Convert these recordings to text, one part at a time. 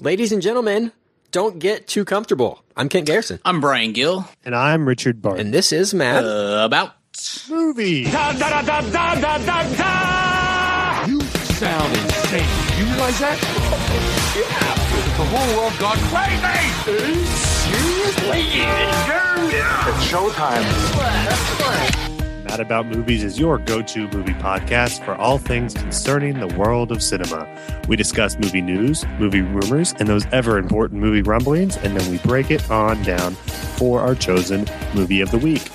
Ladies and gentlemen, don't get too comfortable. I'm Kent Garrison, I'm Brian Gill. And I'm Richard Barton. and this is Matt. Uh, about. movie. You sound insane. You realize that? yeah. The whole world gone crazy. Seriously? It's showtime. Mad About Movies is your go to movie podcast for all things concerning the world of cinema. We discuss movie news, movie rumors, and those ever important movie rumblings, and then we break it on down for our chosen movie of the week.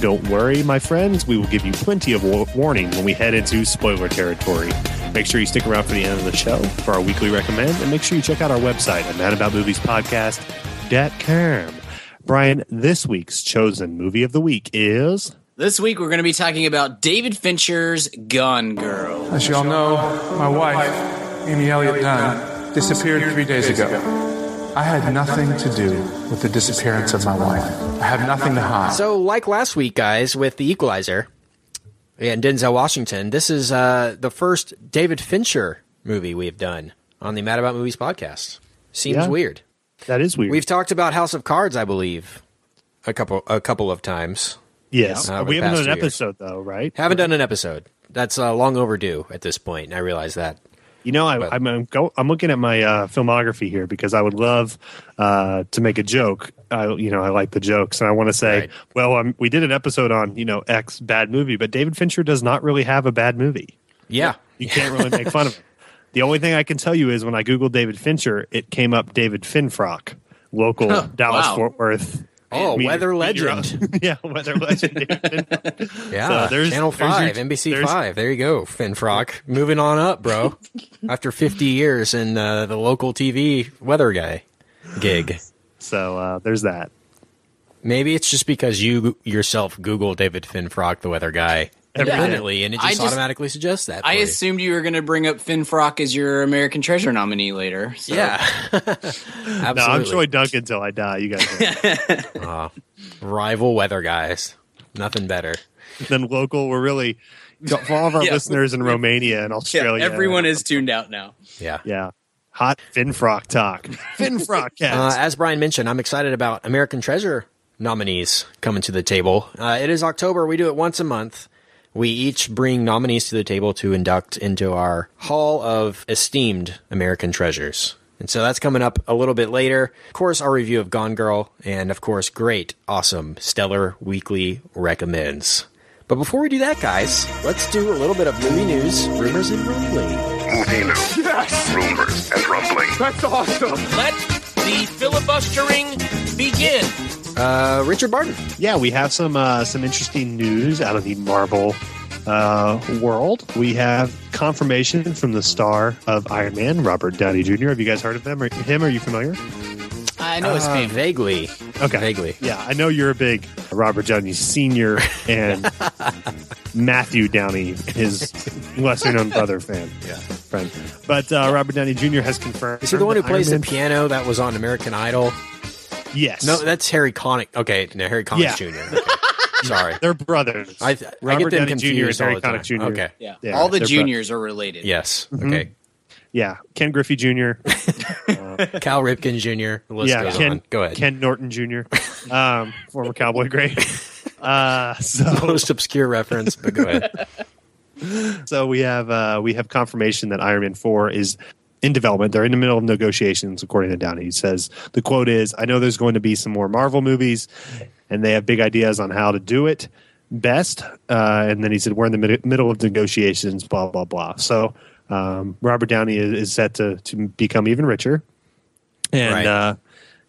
Don't worry, my friends, we will give you plenty of warning when we head into spoiler territory. Make sure you stick around for the end of the show for our weekly recommend, and make sure you check out our website at madaboutmoviespodcast.com. Brian, this week's chosen movie of the week is. This week we're going to be talking about David Fincher's Gone Girl. As you all know, my wife, Amy Elliott Dunn, disappeared three days ago. I had nothing to do with the disappearance of my wife. I have nothing to hide. So, like last week, guys, with The Equalizer and Denzel Washington, this is uh, the first David Fincher movie we've done on the Mad About Movies podcast. Seems Yeah. weird. That is weird. We've talked about House of Cards, I believe, a couple a couple of times. Yes, Uh, we haven't done an two years. episode though, right? Haven't done an episode. That's uh, long overdue at this point. and I realize that. You know, I, I'm, I'm, go, I'm looking at my uh, filmography here because I would love uh, to make a joke. I, you know, I like the jokes, and I want to say, Right. well, um, we did an episode on you know X bad movie, but David Fincher does not really have a bad movie. Yeah. You can't really make fun of him. The only thing I can tell you is when I googled David Fincher, it came up David Finfrock, local Dallas wow. Fort Worth. Oh, meteor- weather legend. yeah, weather legend. Yeah, So there's- Channel there's your- Five, NBC Five. There you go, Finfrock. Moving on up, bro. After 50 years in uh, the local TV weather guy gig. So uh, there's that. Maybe it's just because you yourself Google David Finfrock, the weather guy, independently, and it just, just- automatically suggests that. I assumed you were going to bring up Finfrock as your American Treasure nominee later. So. Yeah, No, I'm absolutely. Troy Dungan till I die. You guys. Know. Rival weather guys, nothing better. then local. We're really for all of our Yeah. listeners in Romania and Yeah, Australia. everyone is tuned out now. Yeah. Yeah, hot Finfrock talk. Finfrock Uh, as Brian mentioned, I'm excited about American Treasure nominees coming to the table. Uh, it is October. We do it once a month. We each bring nominees to the table to induct into our Hall of Esteemed American Treasures. And so that's coming up a little bit later. Of course, our review of Gone Girl, and of course, great, awesome, stellar weekly recommends. But before we do that, guys, let's do a little bit of movie news, rumors, and rumbling. Movie news, Yes! rumors, and rumbling. That's awesome! Let the filibustering begin. Uh, Richard Barton. yeah, we have some uh, some interesting news out of the Marvel uh, world. We have confirmation from the star of Iron Man, Robert Downey Jr. Have you guys heard of them? Or him? Are you familiar? I know his Uh, name. vaguely. Okay. Vaguely. Yeah, I know you're a big Robert Downey Sr. and Matthew Downey, his lesser known brother fan. Yeah. Friend. But uh, Robert Downey Jr. has confirmed. Is he the one who that plays the piano that was on American Idol? Yes. No, that's Harry Connick. Okay, no, Harry Connick Yeah. Jr. Okay. Sorry. They're brothers. I, I get Robert them Downey Jr. confused and Harry all the time. Connick Jr. Okay. yeah. Yeah, all the they're bro- juniors are related. Yes. Mm-hmm. Okay. Yeah. Ken Griffey Jr. Cal Ripken Jr. The list yeah. goes Ken, on. Go ahead. Ken Norton Jr. Um, former cowboy great. Uh, so Most obscure reference, but go ahead. So we have uh, we have confirmation that Iron Man Four is in development. They're in the middle of negotiations, according to Downey. He says the quote is, "I know there's going to be some more Marvel movies, and they have big ideas on how to do it best." Uh, and then he said, "We're in the mid- middle of negotiations." Blah blah blah. So um, Robert Downey is, is set to to become even richer, and. Right. Uh,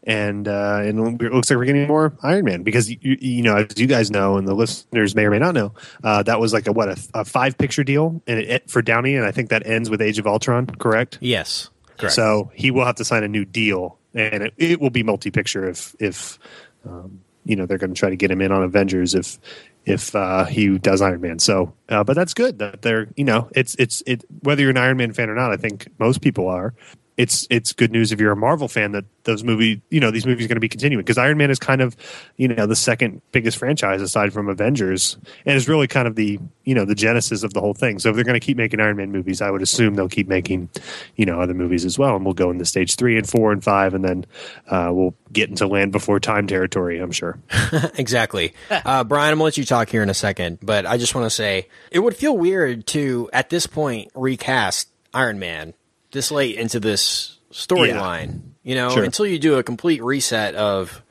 and uh, and it looks like we're getting more Iron Man because you, you know as you guys know and the listeners may or may not know uh, that was like a what a, a five picture deal and it, for Downey and I think that ends with Age of Ultron correct Yes. Correct. so he will have to sign a new deal and it, it will be multi picture if if um, you know they're going to try to get him in on Avengers if if uh, he does Iron Man so uh, but that's good that they're you know it's it's it whether you're an Iron Man fan or not I think most people are it's it's good news if you're a Marvel fan that those movie you know these movies are going to be continuing because Iron Man is kind of you know the second biggest franchise aside from Avengers and is really kind of the you know the genesis of the whole thing. So if they're going to keep making Iron Man movies, I would assume they'll keep making you know other movies as well, and we'll go into stage three and four and five, and then uh, we'll get into Land Before Time territory. I'm sure. exactly. Uh, Brian, I'm to let you talk here in a second, but I just want to say it would feel weird to, at this point, recast Iron Man this late into this storyline. You know, Sure. until you do a complete reset of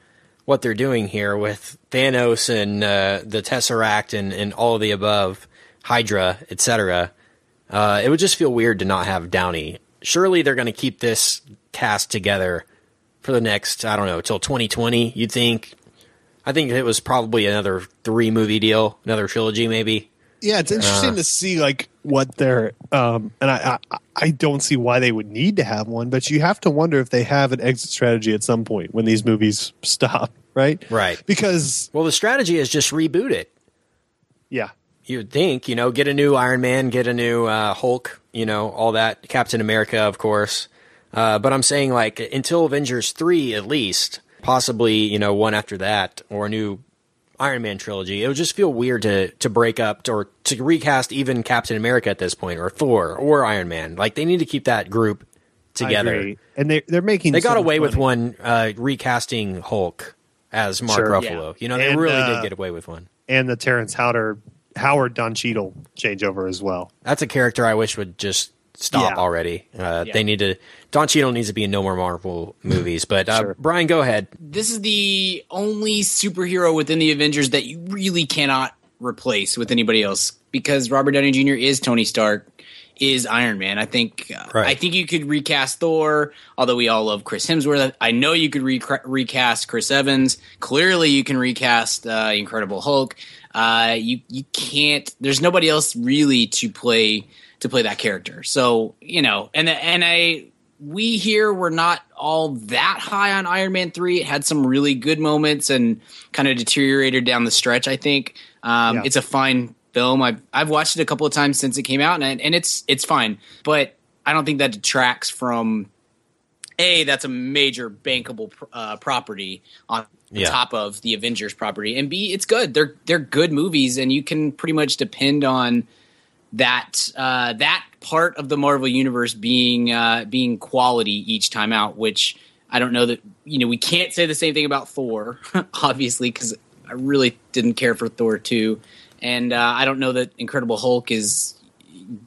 what they're doing here with Thanos and uh, the Tesseract and, and all of the above, Hydra, etc. Uh, it would just feel weird to not have Downey. Surely they're going to keep this cast together for the next, I don't know, till 2020. You'd think. I think it was probably another three movie deal, another trilogy, maybe. Yeah, it's interesting to see like what they're um and I, I I don't see why they would need to have one, but you have to wonder if they have an exit strategy at some point when these movies stop, right? Right. Because Well, the strategy is just reboot it. yeah. You'd think, you know, get a new Iron Man, get a new uh, Hulk, you know, all that. Captain America, of course. Uh, but I'm saying, like, until Avengers 3, at least, possibly, you know, one after that, or a new Iron Man trilogy, it would just feel weird to, to break up or to recast even Captain America at this point, or Thor, or Iron Man. Like, they need to keep that group together. And they they're making They got away with one uh, recasting Hulk as Mark Sure. Ruffalo. You know, they And, really uh, did get away with one. and the Terrence Howard Howard Don Cheadle changeover as well. That's a character I wish would just stop Yeah. already. Uh, They need to. Don Cheadle needs to be in no more Marvel movies. But uh, Sure. Brian, go ahead. this is the only superhero within the Avengers that you really cannot replace with anybody else because Robert Downey Jr. is Tony Stark, is Iron Man. I think uh, Right. I think you could recast Thor, although we all love Chris Hemsworth. I know you could recra- recast Chris Evans. Clearly, you can recast uh, Incredible Hulk. Uh, you you can't. There's nobody else really to play to play that character. So you know, and and I we here were not all that high on Iron Man 3. It had some really good moments and kind of deteriorated down the stretch, I think. Um, Yeah. It's a fine film. I've, I've watched it a couple of times since it came out, and, and it's it's fine. But I don't think that detracts from A, that's a major bankable uh, property on Yeah. top of the Avengers property. And B, it's good. They're they're good movies, and you can pretty much depend on that uh, that part of the Marvel universe being uh, being quality each time out. Which I don't know that you know we can't say the same thing about Thor, obviously, because I really didn't care for Thor two, and uh, I don't know that Incredible Hulk is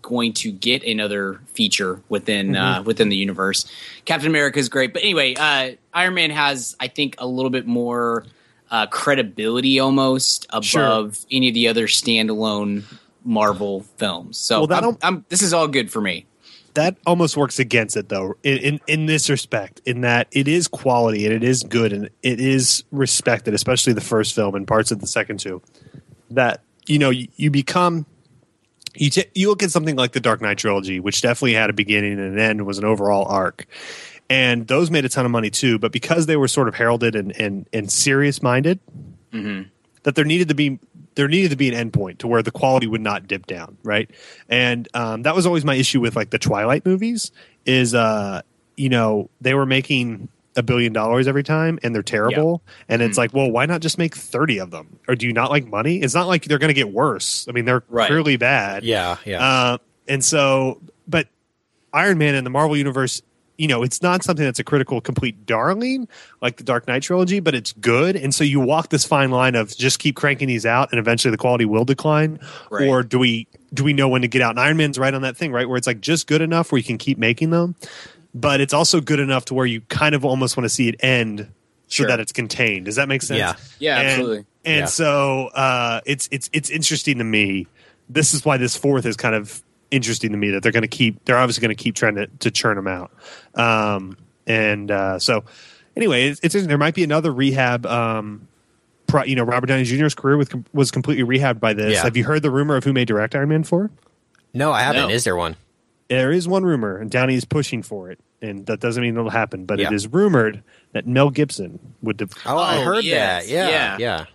going to get another feature within uh, within the universe. Captain America is great, but anyway, uh, Iron Man has I think a little bit more uh, credibility almost above Sure. any of the other standalone Marvel films. So Well, I'm, I'm, this is all good for me. that almost works against it though in, in in this respect in that it is quality and it is good and it is respected especially the first film and parts of the second two that you know you, you become you t- you look at something like the Dark Knight trilogy which definitely had a beginning and an end was an overall arc and those made a ton of money too but because they were sort of heralded and and, and serious minded mm-hmm. that there needed to be there needed to be an endpoint to where the quality would not dip down, right? And um, that was always my issue with like the Twilight movies is uh you know they were making a billion dollars every time and they're terrible. And it's like well why not just make 30 of them? Or do you not like money? It's not like they're going to get worse. I mean they're Right. clearly bad. Yeah, yeah. uh, and so, but Iron Man in the Marvel universe, you know, it's not something that's a critical, complete darling like the Dark Knight trilogy, but it's good. And so you walk this fine line of just keep cranking these out, and eventually the quality will decline, Right. or do we do we know when to get out? And Iron Man's right on that thing, right, where it's like just good enough where you can keep making them, but it's also good enough to where you kind of almost want to see it end. Sure. So that it's contained. Does that make sense? Yeah. Yeah, And- absolutely. And Yeah. so uh, it's it's it's interesting to me. This is why this fourth is kind of interesting to me that they're going to keep. They're obviously going to keep trying to, to churn them out. Um, and uh, so anyway, it's, it's there might be another rehab. Um, pro, you know, Robert Downey Jr.'s career with, was completely rehabbed by this. Yeah. Have you heard the rumor of who may direct Iron Man four? no, I haven't. no. Is there one? There is one rumor, and Downey is pushing for it, and that doesn't mean it'll happen. But Yeah. it is rumored that Mel Gibson would. De- Oh, I Oh, heard yes. that. Yeah, Yeah. yeah.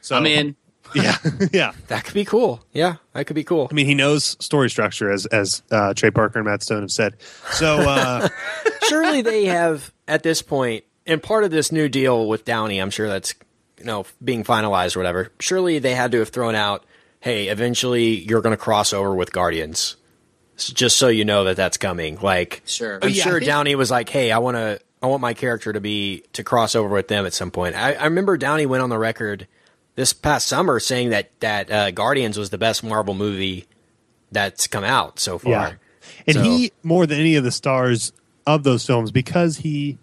so I'm in. Yeah, yeah. That could be cool. Yeah, that could be cool. I mean, he knows story structure, as as uh, Trey Parker and Matt Stone have said. So, uh, Surely they have at this point, and part of this new deal with Downey, I'm sure that's you know being finalized or whatever. Surely they had to have thrown out, "Hey, eventually you're going to cross over with Guardians." Just so you know that that's coming. Like, Sure. I'm Oh, yeah, sure think- Downey was like, "Hey, I want to, I want my character to be to cross over with them at some point." I, I remember Downey went on the record this past summer saying that that uh, Guardians was the best Marvel movie that's come out so far. yeah, and So- he more than any of the stars of those films because he,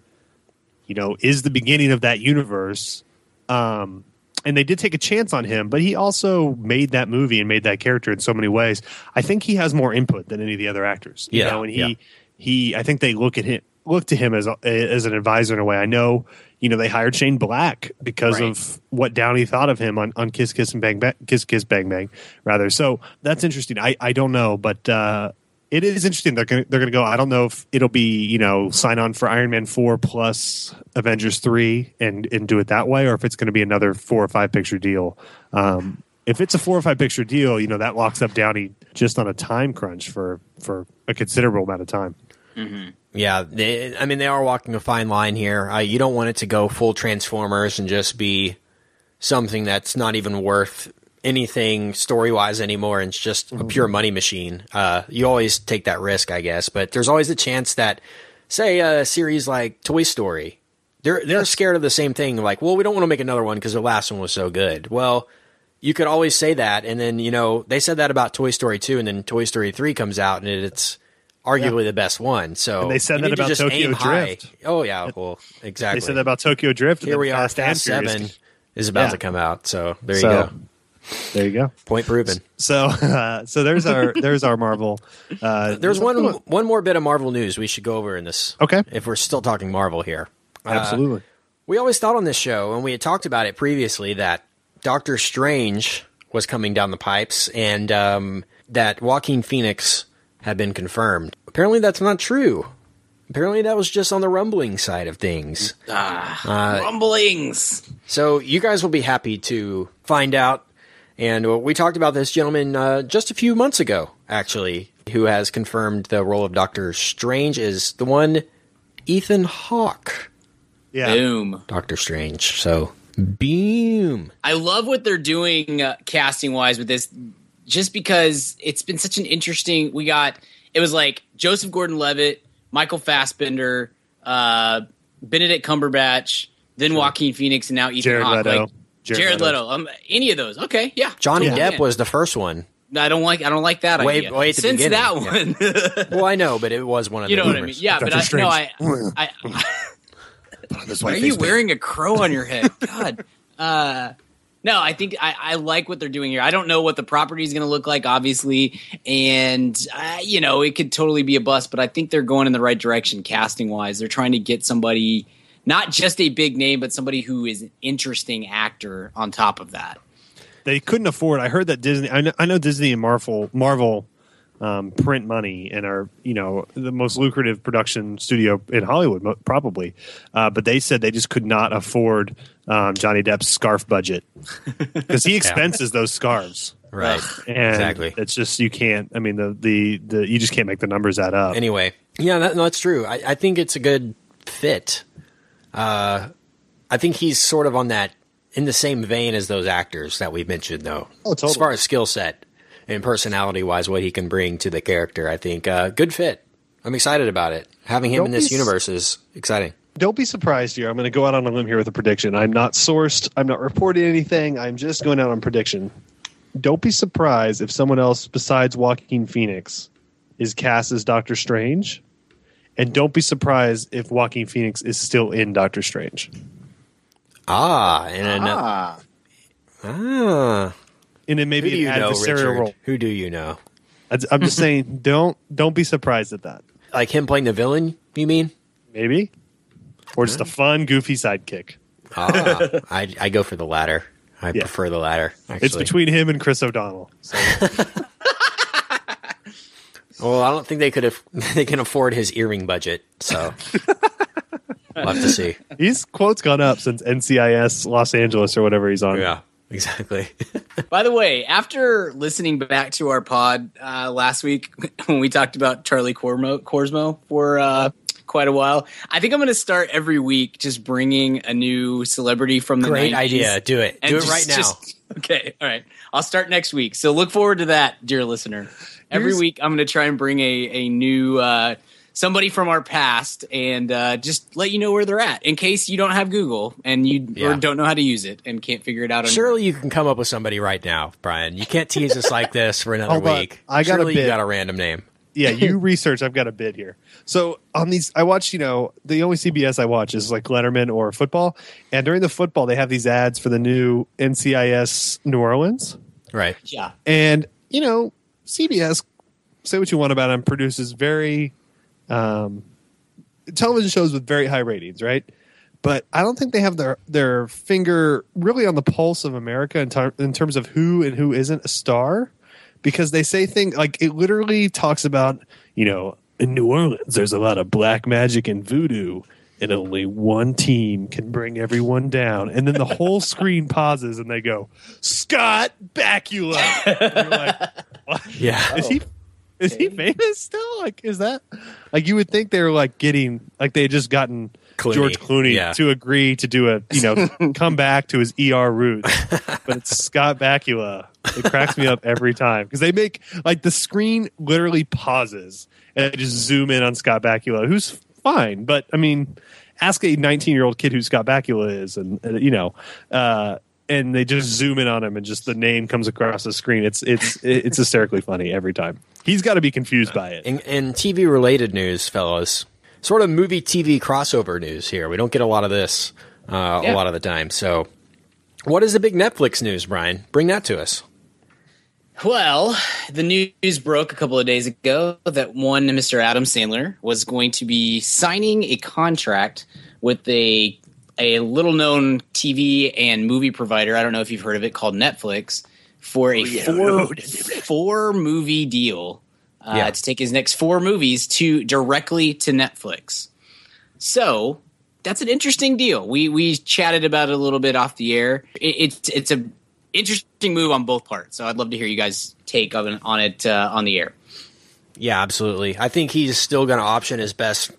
you know, is the beginning of that universe. Um, and they did take a chance on him, but he also made that movie and made that character in so many ways. I think he has more input than any of the other actors. You Yeah, know, and he yeah. he I think they look at him look to him as a, as an advisor in a way. I know, you know, they hired Shane Black because Right. of what Downey thought of him on, on Kiss Kiss and Bang Bang Kiss Kiss Bang Bang rather. So that's interesting. I, I don't know, but uh it is interesting. They're gonna they're gonna go. I don't know if it'll be you know sign on for Iron Man four plus Avengers three and and do it that way, or if it's going to be another four or five picture deal. Um, if it's a four or five picture deal, you know that locks up Downey just on a time crunch for for a considerable amount of time. Yeah, they, I mean they are walking a fine line here. Uh, you don't want it to go full Transformers and just be something that's not even worth anything story wise anymore. And it's just a pure money machine. Uh, you always take that risk, I guess. But there's always a chance that, say, a series like Toy Story, they're they're scared of the same thing. Like, well, we don't want to make another one because the last one was so good. Well. You could always say that, and then you know they said that about Toy Story two, and then Toy Story three comes out, and it's arguably the best one. So And they said that to about just Tokyo aim high. Drift. Oh yeah, well exactly. They said that about Tokyo Drift. Here we are. Fast Seven is about Yeah. to come out. So there you So, go. There you go. Point proven. So uh, so there's our there's our Marvel. Uh, There's one one more bit of Marvel news we should go over in this. Okay. If we're still talking Marvel here, Uh, Absolutely. we always thought on this show, and we had talked about it previously, that Doctor Strange was coming down the pipes, and um, that Joaquin Phoenix had been confirmed. Apparently, that's not true. Apparently, that was just on the rumbling side of things. Rumblings. So you guys will be happy to find out. And uh, we talked about this gentleman uh, just a few months ago, actually, who has confirmed the role of Doctor Strange is the one Ethan Hawke. yeah. Boom. Doctor Strange. So, boom. I love what they're doing uh, casting wise with this, just because it's been such an interesting. We got it was like Joseph Gordon-Levitt, Michael Fassbender, uh, Benedict Cumberbatch, then Joaquin Phoenix, and now Ethan Jared Hawke. Leto. Like, Jared Jared, Leto. Leto. Um, any of those? Okay, yeah. Johnny Totally Depp in. was the first one. I don't like. I don't like that Way- idea. way Since beginning, that one, Well, I know, but it was one of you the know what I mean? rumors. Yeah, but Doctor I, no, I, Strange. I, I Why are you wearing a crow on your head? God. Uh, no, I think I, I like what they're doing here. I don't know what the property is going to look like, obviously, and uh, you know it could totally be a bust. But I think they're going in the right direction, casting wise. They're trying to get somebody, not just a big name, but somebody who is an interesting actor on top of that. they couldn't afford. I heard that Disney. I know, I know Disney and Marvel Marvel um, print money and are you know the most lucrative production studio in Hollywood probably, uh, but they said they just could not afford um, Johnny Depp's scarf budget because he expenses those scarves. Right. And Exactly. It's just you can't. I mean the, the the you just can't make the numbers add up. Anyway, yeah, that, no, that's true. I, I think it's a good fit. Uh, I think he's sort of on that in the same vein as those actors that we mentioned, though. Oh, totally. As far as skill set and personality wise, what he can bring to the character, I think uh, good fit. I'm excited about it. Having him Don't in this be s- universe is exciting. don't be surprised here. I'm going to go out on a limb here with a prediction. I'm not sourced. I'm not reporting anything. I'm just going out on prediction. Don't be surprised if someone else besides Joaquin Phoenix is cast as Doctor Strange. And don't be surprised if Joaquin Phoenix is still in Doctor Strange. Ah, and ano- Ah, ah. And Who maybe an adversarial role. Who do you know? I'm just saying, don't don't be surprised at that. Like him playing the villain? You mean? Maybe, or just a fun, goofy sidekick. Ah, I I go for the latter. I Yeah. prefer the latter. Actually. It's between him and Chris O'Donnell. So, Well, I don't think they could have. They can afford his earring budget, so we'll have to see. his quote's gone up since NCIS Los Angeles or whatever he's on. Yeah, exactly. By the way, after listening back to our pod uh, last week when we talked about Charlie Cormo, Korsmo for uh, quite a while, I think I'm going to start every week just bringing a new celebrity from the Great 90s. idea. Do it. Do it just- right now. just- okay, all right. I'll start next week. So look forward to that, dear listener. Every Here's- week, I'm going to try and bring a a new uh, somebody from our past and uh, just let you know where they're at in case you don't have Google and you Yeah. or don't know how to use it and can't figure it out. On Surely you can come up with somebody right now, Brian. You can't tease us like this for another Hold on. week. I got a Surely you got a random name. yeah, you research. I've got a bit here. So on these, I watch. You know, the only CBS I watch is like Letterman or football. And during the football, they have these ads for the new NCIS New Orleans. Right. Yeah. And you know, CBS, say what you want about them, produces very um, television shows with very high ratings, right? But I don't think they have their their finger really on the pulse of America in, ter- in terms of who and who isn't a star, because they say things like it literally talks about you know in New Orleans there's a lot of black magic and voodoo. And only one team can bring everyone down. And then the whole screen pauses and they go, Scott Bakula. And you're like, what? Yeah. Is he is he famous still? Like, is that like you would think they were like getting like they had just gotten Clooney. George Clooney Yeah. to agree to do a you know come back to his ER roots, but it's Scott Bakula. It cracks me up every time because they make like the screen literally pauses and they just zoom in on Scott Bakula, who's fine, but I mean, ask a 19 year old kid who Scott Bakula is, and, and, you know. uh and they just zoom in on him, and just the name comes across the screen. It's it's it's hysterically funny every time. He's got to be confused by it. In, in TV related news, fellows, sort of movie TV crossover news here. We don't get a lot of this uh, a lot of the time. So, what is the big Netflix news, Brian? Bring that to us. Well, the news broke a couple of days ago that one Mr. Adam Sandler was going to be signing a contract with a a little known TV and movie provider. I don't know if you've heard of it called Netflix for a four four movie deal uh, Yeah. to take his next four movies to directly to Netflix. So that's an interesting deal. We we chatted about it a little bit off the air. It, it's it's a interesting move on both parts. So I'd love to hear you guys' take on on it uh, on the air. Yeah, absolutely. I think he's still going to option his best.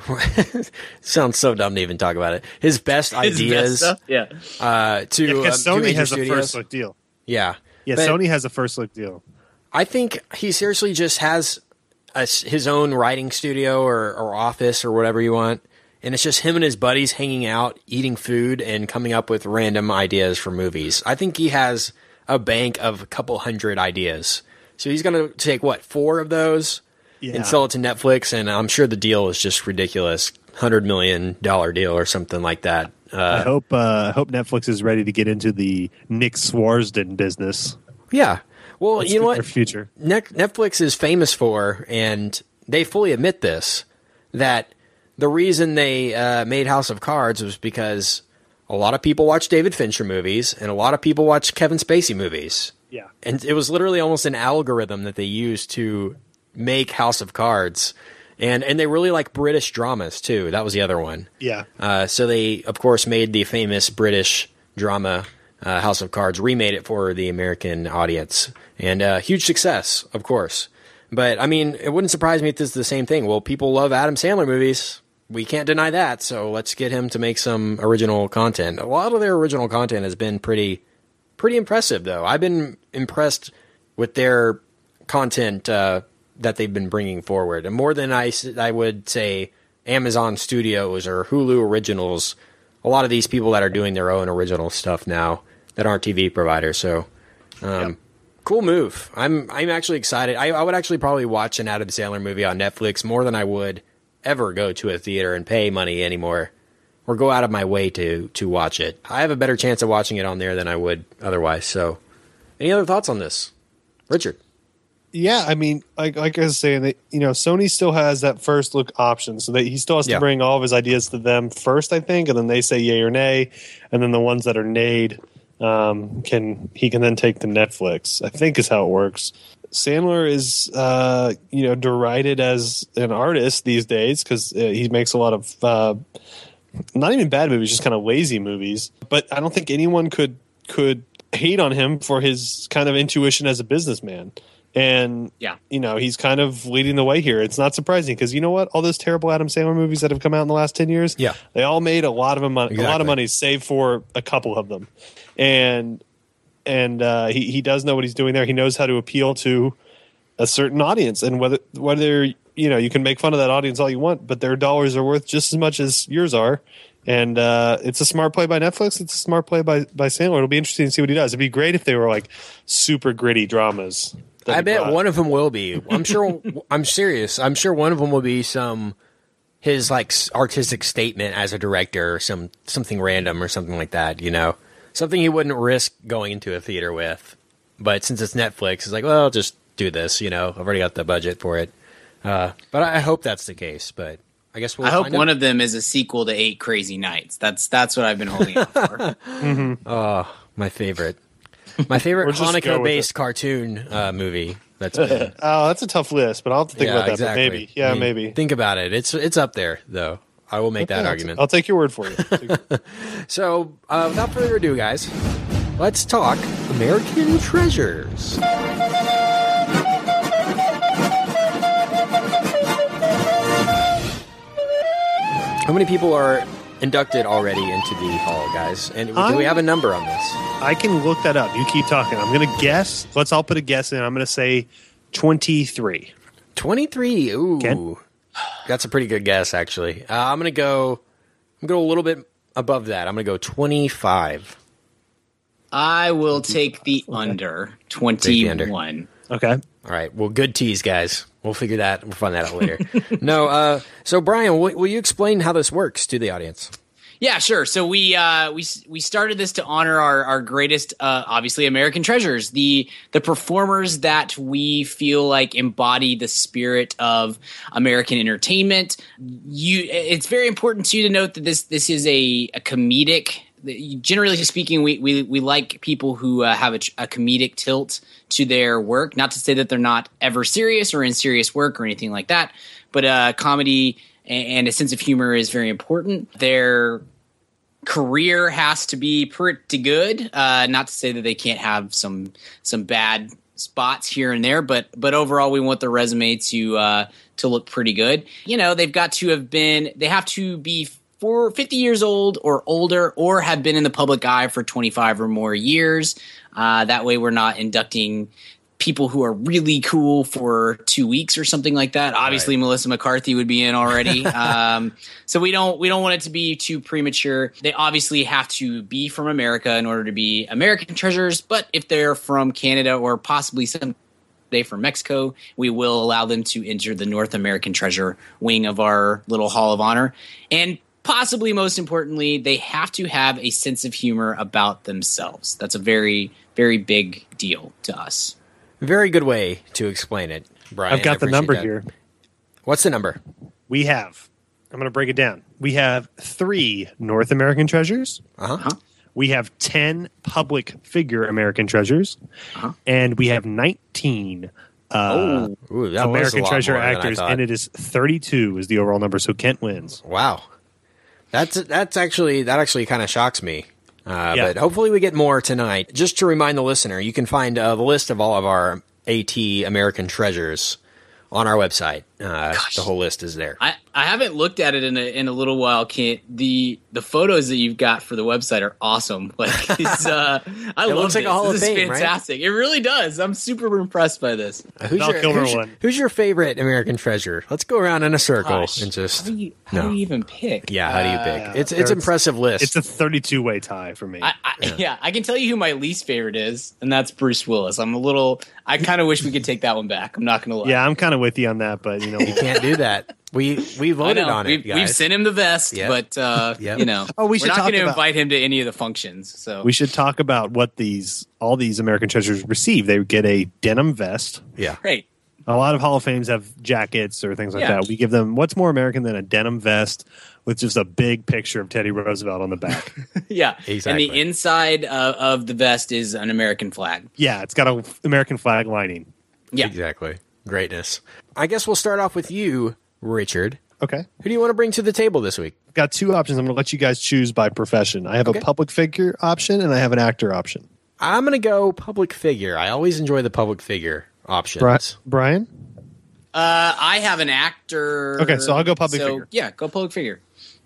Sounds so dumb to even talk about it. His best ideas yeah. uh, to Yeah, uh, because to Sony major has a first look deal. Yeah, Yeah, But- Sony has a first look deal. I think he seriously just has a s his own writing studio or, or office or whatever you want, and it's just him and his buddies hanging out, eating food, and coming up with random ideas for movies. I think he has a bank of a couple hundred ideas. So he's going to take what four of those Yeah. and sell it to Netflix, and I'm sure the deal is just ridiculous, hundred million dollar deal or something like that. I Uh, hope uh, I hope Netflix is ready to get into the Nick Swardson business. yeah. Well, That's you know what? future. Net- Netflix is famous for, and they fully admit this, that the reason they uh, made House of Cards was because a lot of people watch David Fincher movies and a lot of people watch Kevin Spacey movies. Yeah. And it was literally almost an algorithm that they used to make House of Cards. And, and they really like British dramas too. That was the other one. Yeah. Uh, so they, of course, made the famous British drama uh, House of Cards, remade it for the American audience, and uh, huge success, of course. But I mean, it wouldn't surprise me if this is the same thing. Well, people love Adam Sandler movies. We can't deny that. So let's get him to make some original content. A lot of their original content has been pretty, pretty impressive, though. I've been impressed with their content uh, that they've been bringing forward, and more than I I would say Amazon Studios or Hulu Originals. A lot of these people that are doing their own original stuff now that aren't TV providers. So, um, cool move. I'm I'm actually excited. I, I would actually probably watch an Adam Sandler movie on Netflix more than I would ever go to a theater and pay money anymore, or go out of my way to to watch it. I have a better chance of watching it on there than I would otherwise. So, any other thoughts on this, Richard? Yeah, I mean, like like I was saying, that you know, Sony still has that first look option, so that he still has Yeah. to bring all of his ideas to them first, I think, and then they say yay or nay, and then the ones that are nayed um, can he can then take to Netflix. I think is how it works. Sandler is, uh, you know, derided as an artist these days because uh, he makes a lot of uh, not even bad movies, just kind of lazy movies. But I don't think anyone could could hate on him for his kind of intuition as a businessman. And Yeah. you know, he's kind of leading the way here. It's not surprising because you know what? All those terrible Adam Sandler movies that have come out in the last 10 years, Yeah. they all made a lot of money, a lot of money save for a couple of them. And and uh, he he does know what he's doing there. He knows how to appeal to a certain audience and whether whether you know, you can make fun of that audience all you want, but their dollars are worth just as much as yours are. And uh, it's a smart play by Netflix. It's a smart play by by Sandler. It'll be interesting to see what he does. It'd be great if they were like super gritty dramas. That I bet brought. one of them will be. I'm sure. I'm serious. I'm sure one of them will be some his like artistic statement as a director, or some something random or something like that. You know, something he wouldn't risk going into a theater with. But since it's Netflix, it's like, well, I'll just do this. You know, I've already got the budget for it. Uh, but I I hope that's the case. But I guess we'll. I hope find one out. of them is a sequel to Eight Crazy Nights. That's that's what I've been holding out for. Oh, my favorite, my favorite Or just go with Hanukkah-based cartoon uh, movie. That's been Oh, that's a tough list, but I'll have to think about that. But maybe, yeah, I mean, maybe. Think about it. It's it's up there though. I will make that I'll- argument. I'll take your word for it. So, uh, without further ado, guys, let's talk American treasures. How many people are inducted already into the hall, guys? And do we have a number on this? I can look that up. You keep talking. I'm going to guess. Let's all put a guess in. I'm going to say 23. 23. Ooh. Ken? That's a pretty good guess, actually. Uh, I'm going to go. I'm going to go a little bit above that. I'm going to go 25. I will take the under Take the under. 21. Okay. All right. Well, good tease, guys. We'll figure that. We'll find that out later. no. Uh, so, Brian, will, will you explain how this works to the audience? Yeah, sure. So we uh, we we started this to honor our our greatest, uh, obviously American treasures, the the performers that we feel like embody the spirit of American entertainment. You, it's very important to you to note that this this is a, a comedic. Generally speaking, we, we, we like people who uh, have a, a comedic tilt to their work. Not to say that they're not ever serious or in serious work or anything like that, but uh, comedy and, a sense of humor is very important. Their career has to be pretty good. Uh, not to say that they can't have some some bad spots here and there, but but overall, we want the resume to uh, to look pretty good. You know, they've got to have been. They have to be. For 50 years old or older, or have been in the public eye for 25 or more years. Uh, that way, we're not inducting people who are really cool for two weeks or something like that. Obviously, Melissa McCarthy would be in already. um, so we don't we don't want it to be too premature. They obviously have to be from America in order to be American treasures. But if they're from Canada or possibly some day from Mexico, we will allow them to enter the North American treasure wing of our little Hall of Honor. And possibly most importantly, they have to have a sense of humor about themselves. That's a very, very big deal to us. Very good way to explain it, Brian. I've got the number that. here. What's the number? We have, I'm going to break it down. We have three North American treasures. Uh huh. We have 10 public figure American treasures. Uh-huh. And we have 19 uh, Ooh, that was a American treasure more than I actors. And it is 32 is the overall number. So Kent wins. Wow, that's that's actually that actually kind of shocks me. Uh, Yeah. But hopefully we get more tonight. Just to remind the listener, you can find uh, the list of all of our AT American treasures on our website. Uh, the whole list is there. I, I haven't looked at it in a in a little while. Can't the the photos that you've got for the website are awesome. Like it's uh, I love looks like a this. Hall of This is Fame, right? fantastic. It really does. I'm super impressed by this. Uh, who's, your, who's, one. who's your favorite American treasure? Let's go around in a circle Gosh, and just how do you, how no. do you even pick? yeah. How do you Uh, pick? It's it's impressive list. It's a 32 way tie for me. I, I, yeah. I can tell you who my least favorite is, and that's Bruce Willis. I'm a little. I kind of wish we could take that one back. I'm not going to lie. yeah, I'm kind of with you on that, but you know, you can't do that. We we voted know. on we've, it, guys. we've sent him the vest, Yep. but uh, Yep. you know, Oh, we we're should not going to invite him to any of the functions. So we should talk about what these all these American treasures receive. They get a denim vest. yeah. great. A lot of Hall of Fames have jackets or things like Yeah. that. We give them what's more American than a denim vest with just a big picture of Teddy Roosevelt on the back. Yeah, Exactly. And the inside uh, of the vest is an American flag. yeah, it's got a American flag lining. Yeah. Exactly. Greatness. I guess we'll start off with you, Richard. Okay. Who do you want to bring to the table this week? Got two options. I'm going to let you guys choose by profession. I have Okay. a public figure option and I have an actor option. I'm gonna go public figure. I always enjoy the public figure option. Bri- Brian? Uh, I have an actor. Okay, so I'll go public so, figure. Yeah, go public figure.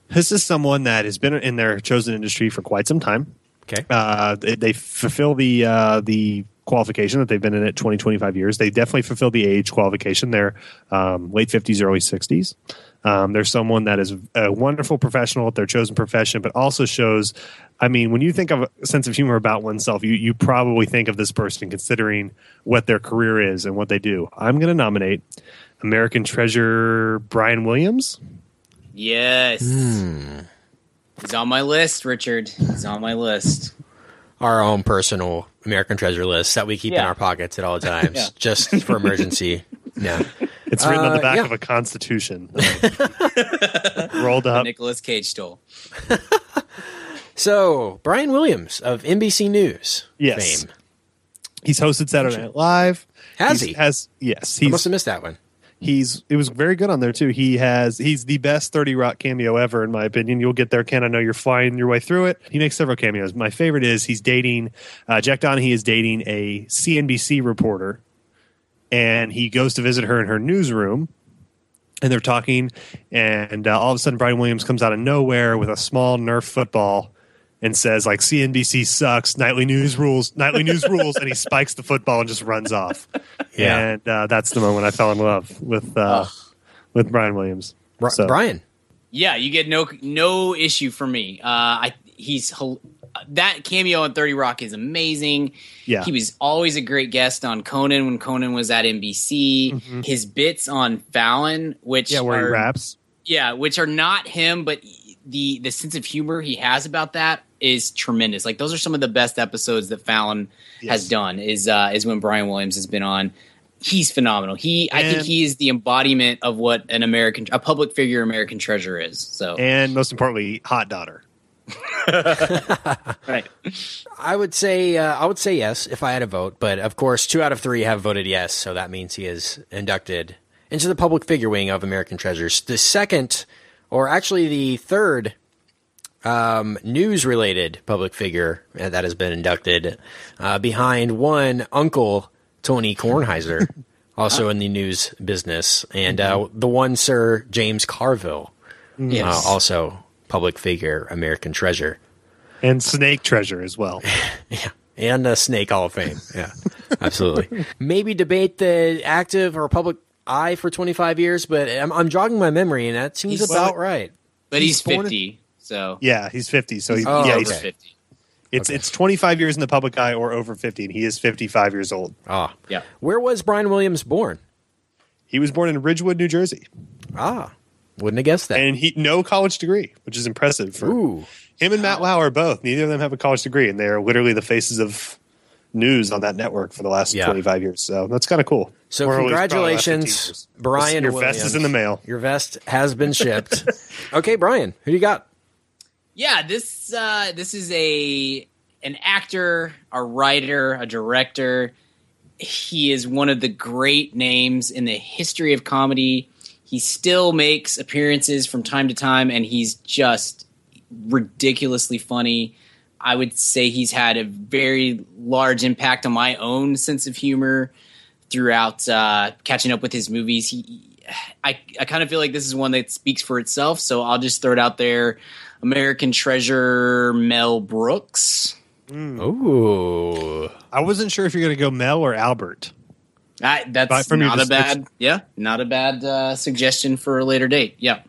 This is someone that has been in their chosen industry for quite some time. Okay. Uh, they, they fulfill the uh, the qualification that they've been in it 20, 25 years. They definitely fulfill the age qualification. They're um, late 50s, early 60s. Um, they're someone that is a wonderful professional at their chosen profession, but also shows. I mean, when you think of a sense of humor about oneself, you you probably think of this person considering what their career is and what they do. I'm going to nominate American Treasure Brian Williams. Yes. Hmm. He's on my list, Richard. He's on my list. Our own personal American treasure list that we keep in our pockets at all times, Yeah. just for emergency. Yeah. It's written on the Uh, back yeah. of a constitution, rolled up. Nicolas Cage stole. So Brian Williams of NBC News Yes. fame. He's hosted Saturday Night Live. Has He's- he? Has yes. I must have missed that one. He's it was very good on there too. He has he's the best Thirty Rock cameo ever in my opinion. You'll get there, Ken. I know you're flying your way through it. He makes several cameos. My favorite is he's dating uh, Jack Donaghy is dating a CNBC reporter, and he goes to visit her in her newsroom. And they're talking, and uh, all of a sudden, Brian Williams comes out of nowhere with a small Nerf football and says, "Like CNBC sucks, nightly news rules, nightly news rules," and he spikes the football and just runs off. Yeah. and uh, that's the moment I fell in love with uh, with Brian Williams. Bri- So- Brian. Yeah, you get no no issue from me. Uh, I he's that cameo on Thirty Rock is amazing. Yeah. he was always a great guest on Conan when Conan was at NBC. His bits on Fallon, which Mm-hmm. Yeah, where he raps. yeah, which are not him, but the the sense of humor he has about that is tremendous. Like those are some of the best episodes that Fallon has done. Is uh, is when Brian Williams has been on. He's phenomenal. He, I think, he is the embodiment of what an American, a public figure, American treasure is. So, And most importantly, hot daughter. right. I would say uh, I would say yes if I had a vote, but of course, two out of three have voted yes, so that means he is inducted into the public figure wing of American Treasures. The second, or actually the third, um, news-related public figure uh, that has been inducted, uh, behind one Uncle Tony Kornheiser, also in the news business, and uh, the one Sir James Carville, Yes. uh, also public figure, American Treasure. And snake treasure as well. Yeah and the Snake Hall of Fame. Yeah, absolutely. Maybe debate the active or public eye for 25 years, but I'm, I'm jogging my memory, and that seems He's- about right. but he's, He's born in- 50. So, Yeah, he's 50. So he, Oh, yeah, he's, over 50. it's it's 25 years in the public eye or over 50, and he is 55 years old. Ah, Yeah. where was Brian Williams born? He was born in Ridgewood, New Jersey, Ah, wouldn't have guessed that. and he no college degree, which is impressive for Ooh, him and Matt Lauer are both. Neither of them have a college degree, and they are literally the faces of news on that network for the last Yeah. 25 years. So that's kind of cool. so Or at least probably the last 15 congratulations. Brian. Your Williams. vest is in the mail. Your vest has been shipped. okay, Brian, who do you got? Yeah, this uh, this is a an actor, a writer, a director. He is one of the great names in the history of comedy. He still makes appearances from time to time, and he's just ridiculously funny. I would say he's had a very large impact on my own sense of humor throughout uh, catching up with his movies. He, I, I kind of feel like this is one that speaks for itself, so I'll just throw it out there. American Treasure, Mel Brooks. Ooh, I wasn't sure if you're going to go Mel or Albert. I, that's from not a bad, yeah, not a bad uh, suggestion for a later date. Yeah,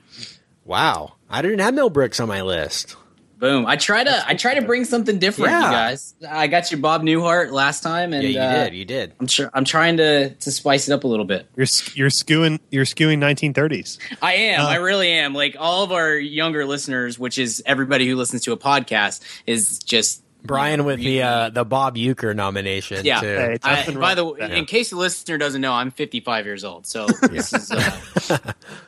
wow! I didn't have Mel Brooks on my list. Boom. I try to, I try to bring something different, Yeah. you guys. I got you Bob Newhart last time, and yeah, you uh, did. You did. I'm sure, I'm trying to to spice it up a little bit. You're you're skewing you're skewing 1930s. I am. Uh, I really am. Like all of our younger listeners, which is everybody who listens to a podcast, is just Brian with the uh, the Bob Uecker nomination. Yeah. too. Hey, I, nothing by the way, that. in case the listener doesn't know, I'm 55 years old. So this is uh,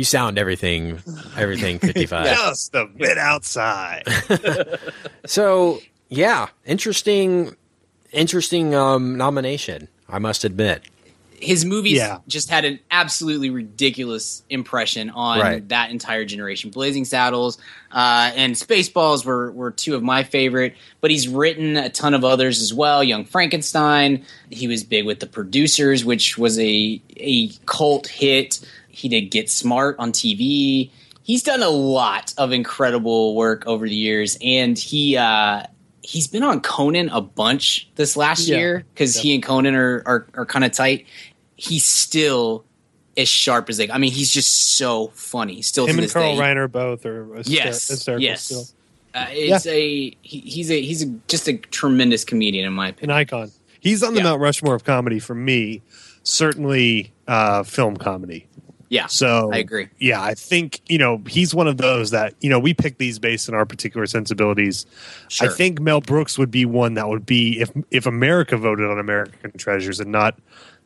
you sound everything, everything fifty five. just a bit outside. So yeah, interesting, interesting um, nomination. I must admit. his movies Yeah. just had an absolutely ridiculous impression on Right. that entire generation. Blazing Saddles uh, and Spaceballs were were two of my favorite, but he's written a ton of others as well. Young Frankenstein. He was big with the producers, which was a a cult hit. He did Get Smart on TV. He's done a lot of incredible work over the years, and he uh, he's been on Conan a bunch this last Yeah. year because he and Conan are are, are kind of tight. He's still as sharp as they. I mean, he's just so funny. Still Him and Carl day. Reiner both are Yes, hysterical yes. still. Uh, it's a he, he's a he's a, just a tremendous comedian in my An icon. He's on the Yeah. Mount Rushmore of comedy for me. Certainly, uh, film comedy. Yeah, So I agree. Yeah, I think you know he's one of those that you know we pick these based on our particular sensibilities. Sure. I think Mel Brooks would be one that would be if if America voted on American Treasures and not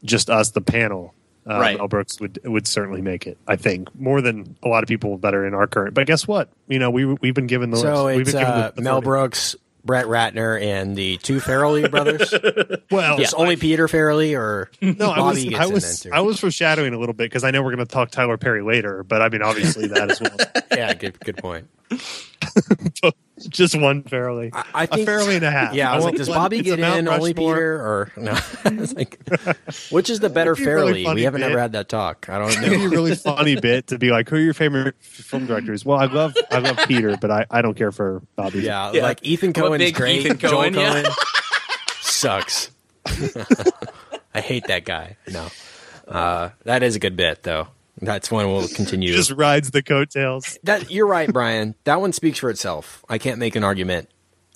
just us, the panel. Uh, Right. Mel Brooks would would certainly make it. I think more than a lot of people that are in our current. But guess what? You know we we've been given the So we've it's given uh, the Mel authority. Brooks, Brett Ratner, and the two Farrelly brothers. Well, Is only Peter Farrelly or No, I was I was? I was foreshadowing a little bit because I know we're going to talk Tyler Perry later, but I mean obviously that as well. yeah, good good point. Just one Farrelly, I, I think a Farrelly and a half. Yeah, I was like, does one- Bobby get in? Only Peter or no? like, which is the better That'd be a really we haven't bit. ever had that talk. I don't It'd be a really funny bit to be like, "Who are your favorite film directors?" Well, I love I love Peter, but I, I don't care for Bobby. yeah, Yeah. like Ethan I'm a Coen's great. Ethan Joel Coen, yeah. Coen sucks. I hate that guy. No, uh, that is a good bit though. That's one we'll continue. he just rides the coattails. That you're right, Brian. That one speaks for itself. I can't make an argument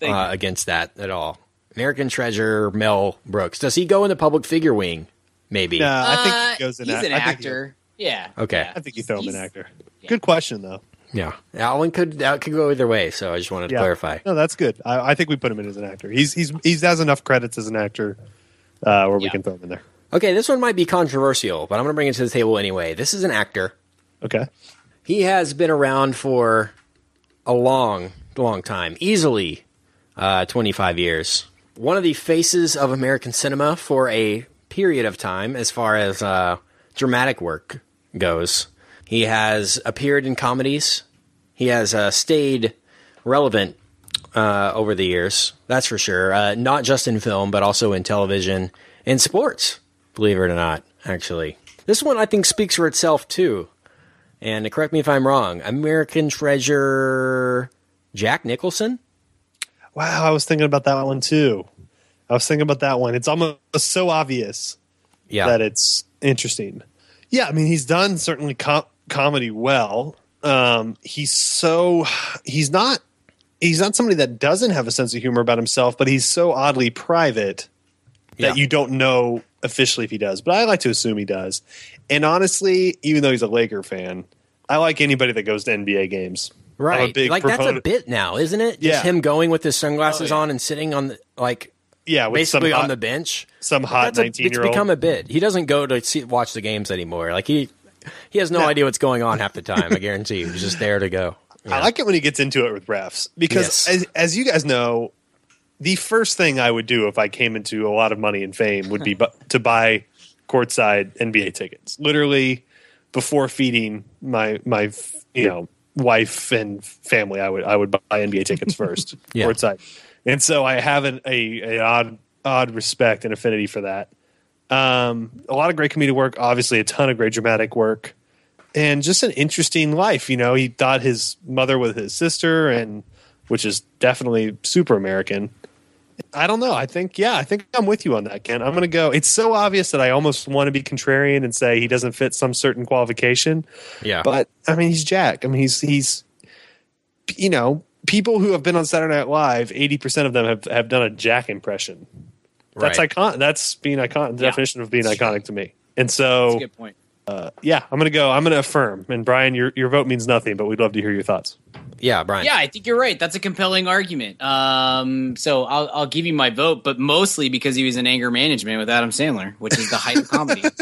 uh, against that at all. American Treasure, Mel Brooks. Does he go in the public figure wing? Maybe. No, I think Uh, he goes in. he's act- an I think he- actor. Yeah. Okay. yeah. I think you throw him an He's- actor. Good question though. Yeah, that one could that could go either way. So I just wanted to Yeah. clarify. No, that's good. I, I think we put him in as an actor. He's he's he's has enough credits as an actor uh, where we can throw him in there. Okay, this one might be controversial, but I'm going to bring it to the table anyway. This is an actor. Okay. He has been around for a long, long time, easily uh, 25 years. One of the faces of American cinema for a period of time, as far as uh, dramatic work goes. He has appeared in comedies. He has uh, stayed relevant uh, over the years. That's for sure. Uh, not just in film, but also in television and sports. Believe it or not, actually. This one I think speaks for itself too. And correct me if I'm wrong. American Treasure, Jack Nicholson. Wow, I was thinking about that one too. I was thinking about that one. It's almost so obvious Yeah, that it's interesting. Yeah, I mean, he's done certainly com- comedy well. Um, he's so he's not he's not somebody that doesn't have a sense of humor about himself, but he's so oddly private that Yeah. you don't know officially if he does. But I like to assume he does. And honestly, even though he's a Laker fan, I like anybody that goes to NBA games. I'm a right. big Like that's a bit now, isn't it? Just Yeah. him going with his sunglasses Oh, yeah. on and sitting on the like Yeah, with basically hot, on the bench. some hot nineteen it's year old. become a bit. He doesn't go to see, watch the games anymore. Like he he has no idea what's going on half the time. I guarantee you. He's just there to go. I like it when he gets into it with refs because, Yes. as, as you guys know, the first thing I would do if I came into a lot of money and fame would be bu- to buy courtside NBA tickets. Literally, before feeding my my you know wife and family, I would I would buy NBA tickets first, Yeah. courtside, and so I have an, a, a odd odd respect and affinity for that. Um, a lot of great comedic work, obviously a ton of great dramatic work and just an interesting life. You know, he thought his mother was his sister, and which is definitely super American. I don't know. I think, yeah, I think I'm with you on that, Ken. I'm going to go. It's so obvious that I almost want to be contrarian and say he doesn't fit some certain qualification. Yeah. But I mean, he's Jack. I mean, he's he's, you know, people who have been on Saturday Night Live, eighty percent of them have have done a Jack impression. That's Right. icon. That's being icon. The Yeah. definition of being That's iconic true. to me. And That's so a good point. Uh, yeah, I'm gonna go. I'm gonna affirm. And Brian, your your vote means nothing, but we'd love to hear your thoughts. Yeah, Brian. Yeah, I think you're right. That's a compelling argument. Um, so I'll, I'll give you my vote, but mostly because he was in anger management with Adam Sandler, which is the height of comedy.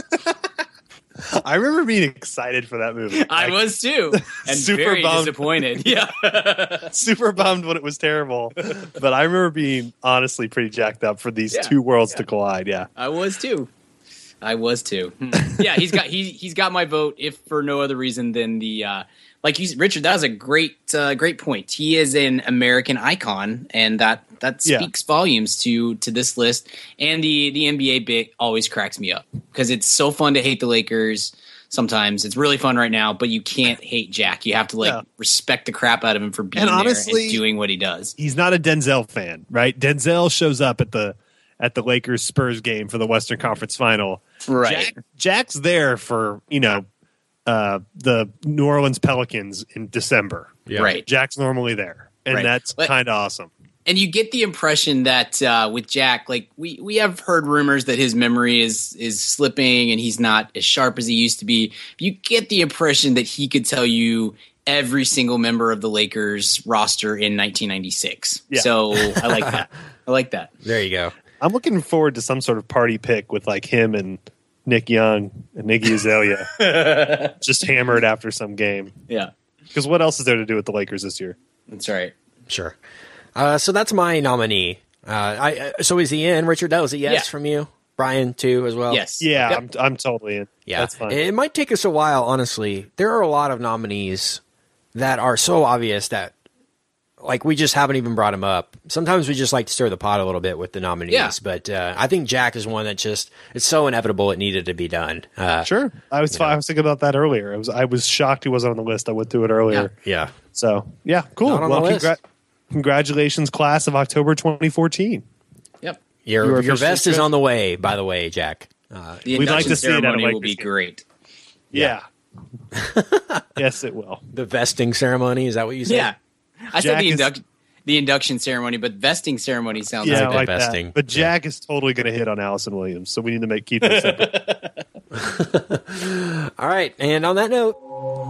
I remember being excited for that movie. I Like, was too, and Super very bummed. disappointed. Yeah, super bummed when it was terrible, but I remember being honestly pretty jacked up for these Yeah, two worlds yeah. to collide. Yeah, I was too. I was too. Hmm. yeah, he's got he he's got my vote. If for no other reason than the uh, like you, Richard. That was a great uh, great point. He is an American icon, and that that Yeah. speaks volumes to to this list. And the the NBA bit always cracks me up because it's so fun to hate the Lakers. Sometimes it's really fun right now, but you can't hate Jack. You have to like Yeah. respect the crap out of him for being And there honestly- and doing what he does. He's not a Denzel fan, right? Denzel shows up at the at the Lakers Spurs game for the Western Conference Final. Right. Jack, Jack's there for you know uh, the New Orleans Pelicans in December. Yeah. Right. Jack's normally there, and Right. that's kind of awesome. and you get the impression that uh, with Jack, like we we have heard rumors that his memory is is slipping and he's not as sharp as he used to be. You get the impression that he could tell you every single member of the Lakers roster in 1996. Yeah. So I like that. I like that. There you go. I'm looking forward to some sort of party pick with like him and Nick Young and Iggy Azalea just hammered after some game. Yeah, Because what else is there to do with the Lakers this year? that's right. Sure. Uh, so that's my nominee. Uh, I uh, so is he in? Richard, that was a yes Yeah. from you. Brian too as well. Yes. Yeah, Yep. I'm I'm totally in. Yeah, that's fine. It might take us a while, honestly. There are a lot of nominees that are so obvious that, like, we just haven't even brought him up. Sometimes we just like to stir the pot a little bit with the nominees, Yeah. but uh, I think Jack is one that just it's so inevitable it needed to be done. Uh, Sure, I was I was thinking about that earlier. I was I was shocked he wasn't on the list. I went through it earlier. yeah. So yeah, cool. Not on well, the list. congra- congratulations, class of October 2014. Yep. Your You your officially vest is on the way, by the way, Jack. Uh, The We'd like induction to see it at a ceremony will Lakers be game. great. Yeah. yes, it will. the vesting ceremony is that what you said? Yeah, I said Jack the is- the induction ceremony, but vesting ceremony sounds Yeah, like I like vesting. that. But Jack is totally going to hit on Allison Williams, so we need to make keep this separate. All right, and on that note,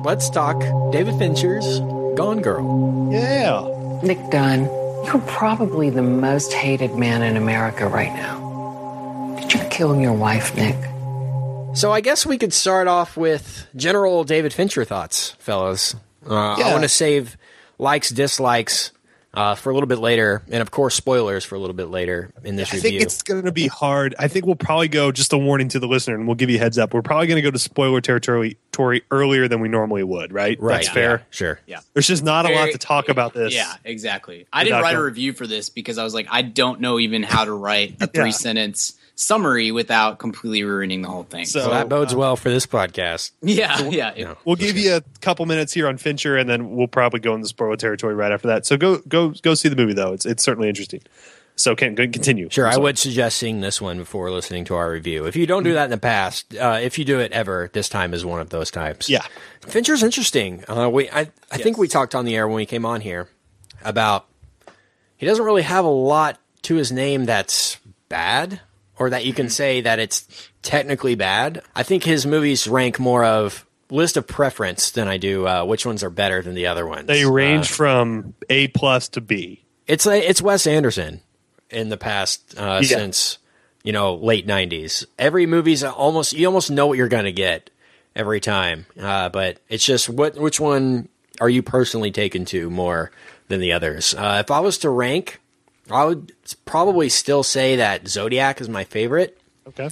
let's talk David Fincher's Gone Girl. yeah. Nick Dunne, you're probably the most hated man in America right now. Did you kill your wife, Nick? So I guess we could start off with general David Fincher thoughts, fellas. Uh, I want to save likes, dislikes uh, for a little bit later, and of course spoilers for a little bit later in this I review. I think it's going to be hard. I think we'll probably go just a warning to the listener, and we'll give you a heads up. We're probably going to go to spoiler territory tory earlier than we normally would. Right? right? That's fair. yeah, sure. Yeah. There's just not a lot to talk about this. Yeah, exactly. I didn't Without write a review for this because I was like, I don't know even how to write a Yeah. three sentence summary without completely ruining the whole thing. So So that bodes uh, well for this podcast. yeah, yeah, it- We'll give you a couple minutes here on Fincher, and then we'll probably go into spoiler territory right after that. So go go go see the movie though. It's it's certainly interesting. So can go- continue. Sure, I'm I sorry. would suggest seeing this one before listening to our review. If you don't do that in the past, uh, if you do it ever, this time is one of those types. Yeah. Fincher's interesting. Uh, we, I, I think we talked on the air when we came on here about he doesn't really have a lot to his name that's bad, or that you can say that it's technically bad. I think his movies rank more of list of preference than I do uh, which ones are better than the other ones. They range Uh, from A plus to B. it's like it's Wes Anderson in the past uh, Yeah. since you know late '90s. Every movie's almost you almost know what you're gonna get every time, uh, but it's just what which one are you personally taken to more than the others? Uh, if I was to rank, I would probably still say that Zodiac is my favorite. Okay.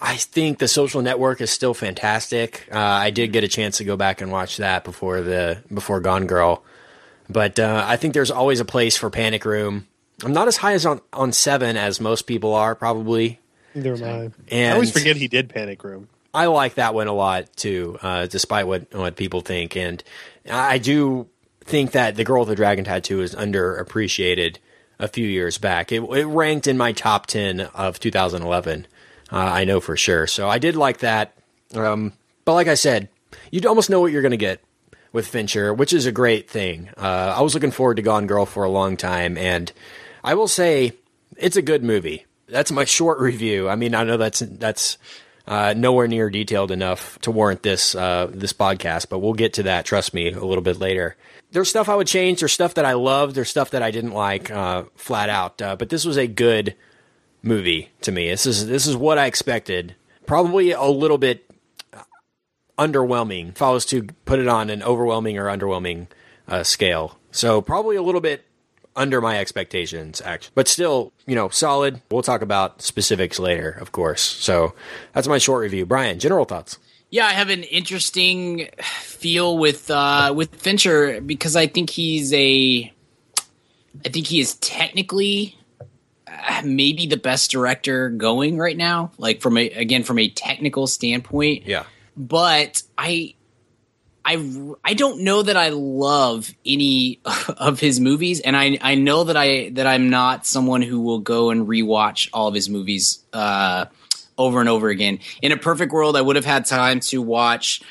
I think the social network is still fantastic. Uh, I did get a chance to go back and watch that before the before Gone Girl, but uh, I think there's always a place for Panic Room. I'm not as high as on on seven as most people are probably. Neither am I. I always forget he did Panic Room. I like that one a lot too, uh, despite what what people think, and I do think that the Girl with the Dragon Tattoo is underappreciated. A few years back, it, it ranked in my top ten of 2011. Uh, I know for sure. So I did like that. Um, but like I said, you'd almost know what you're going to get with Fincher, which is a great thing. Uh, I was looking forward to Gone Girl for a long time, and I will say it's a good movie. That's my short review. I mean, I know that's that's uh, nowhere near detailed enough to warrant this uh, this podcast, but we'll get to that. Trust me, a little bit later. There's stuff I would change. There's stuff that I loved. There's stuff that I didn't like, uh, flat out. Uh, but this was a good movie to me. This is this is what I expected. Probably a little bit underwhelming if I was to put it on an overwhelming or underwhelming uh, scale. So probably a little bit under my expectations, actually. But still, you know, solid. We'll talk about specifics later, of course. So that's my short review. Brian, general thoughts. Yeah, I have an interesting feel with uh, with Fincher because I think he's a, I think he is technically uh, maybe the best director going right now. Like from a again from a technical standpoint, Yeah. but I. I, I don't know that I love any of his movies, and I I know that I that I'm not someone who will go and rewatch all of his movies uh, over and over again. In a perfect world, I would have had time to watch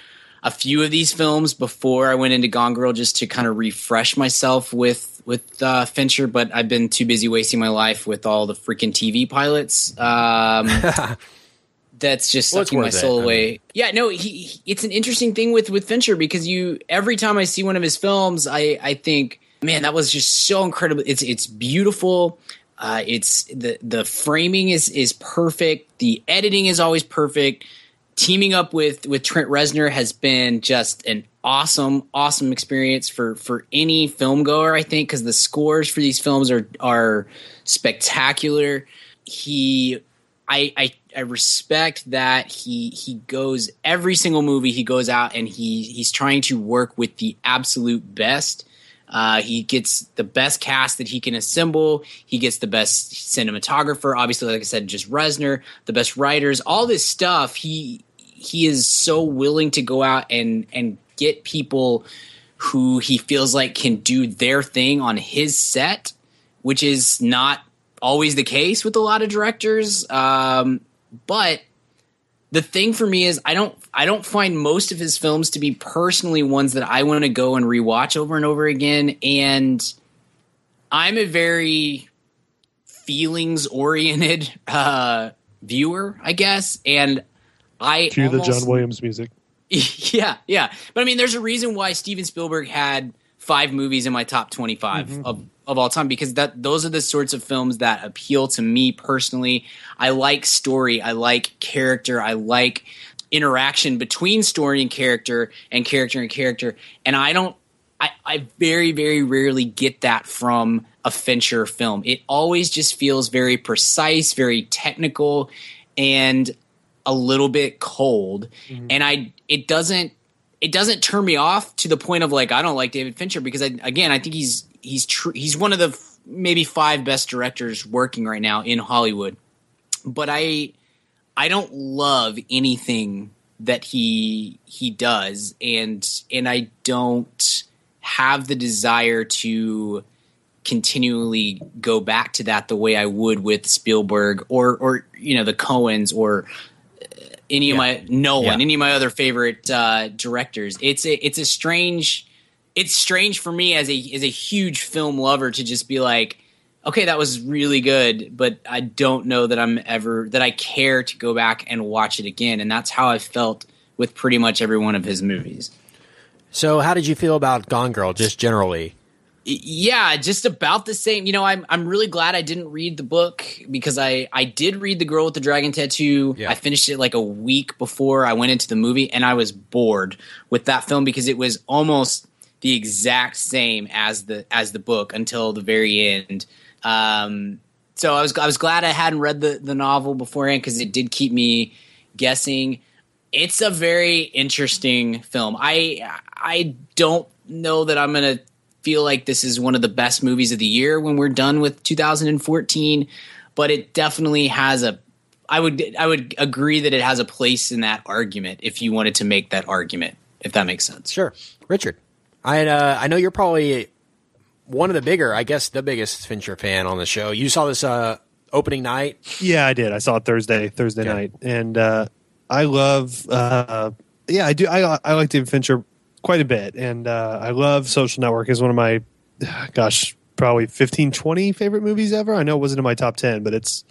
a few of these films before I went into Gone Girl just to kind of refresh myself with with uh, Fincher, but I've been too busy wasting my life with all the freaking TV pilots. Um, that's just Well, sucking my worth it. soul I away. mean- yeah, no, he, he- It's an interesting thing with with Fincher because you every time I see one of his films, I I think, man, that was just so incredible. It's it's beautiful. Uh, it's the the framing is is perfect. The editing is always perfect. Teaming up with with Trent Reznor has been just an awesome awesome experience for for any film goer. I think because the scores for these films are are spectacular. He I, I I respect that he he goes every single movie he goes out and he he's trying to work with the absolute best. Uh, he gets the best cast that he can assemble. He gets the best cinematographer. Obviously, like I said, just Reznor, the best writers, all this stuff. He he is so willing to go out and and get people who he feels like can do their thing on his set, which is not always the case with a lot of directors. Um, but the thing for me is I don't I don't find most of his films to be personally ones that I want to go and rewatch over and over again. And I'm a very feelings oriented uh, viewer, I guess. And I Cue the John Williams music. yeah, yeah. But I mean, there's a reason why Steven Spielberg had five movies in my top 25 mm-hmm. of, of all time because that those are the sorts of films that appeal to me personally. I like story, I like character, I like interaction between story and character and character and character. And I don't I, I very, very rarely get that from a Fincher film. It always just feels very precise, very technical, and a little bit cold. Mm-hmm. And I it doesn't it doesn't turn me off to the point of like I don't like David Fincher because I, again I think he's he's tr- he's one of the f- maybe five best directors working right now in Hollywood. But I I don't love anything that he he does and and I don't have the desire to continually go back to that the way I would with Spielberg or or you know the Coens or any of my Nolan, Yeah. any of my other favorite uh, directors. It's a it's a strange it's strange for me as a as a huge film lover to just be like, okay, that was really good, but I don't know that I'm ever that I care to go back and watch it again, and that's how I felt with pretty much every one of his movies. So, how did you feel about Gone Girl, just generally? Yeah just about the same you know i'm i'm really glad i didn't read the book because i i did read the girl with the dragon tattoo Yeah. i finished it like a week before i went into the movie and i was bored with that film because it was almost the exact same as the as the book until the very end um so i was i was glad i hadn't read the the novel beforehand because it did keep me guessing it's a very interesting film. I I don't know that I'm gonna feel like this is one of the best movies of the year when we're done with 2014, but it definitely has a. I would I would agree that it has a place in that argument if you wanted to make that argument, if that makes sense. Sure, Richard. I uh, I know you're probably one of the bigger, I guess, the biggest Fincher fan on the show. You saw this uh, opening night. Yeah, I did. I saw it Thursday, Thursday Okay. night, and uh, I love. Uh, yeah, I do. I I like David Fincher quite a bit, and uh, I love Social Network. is one of my, gosh, probably 15, 20 favorite movies ever. I know it wasn't in my top ten, but it's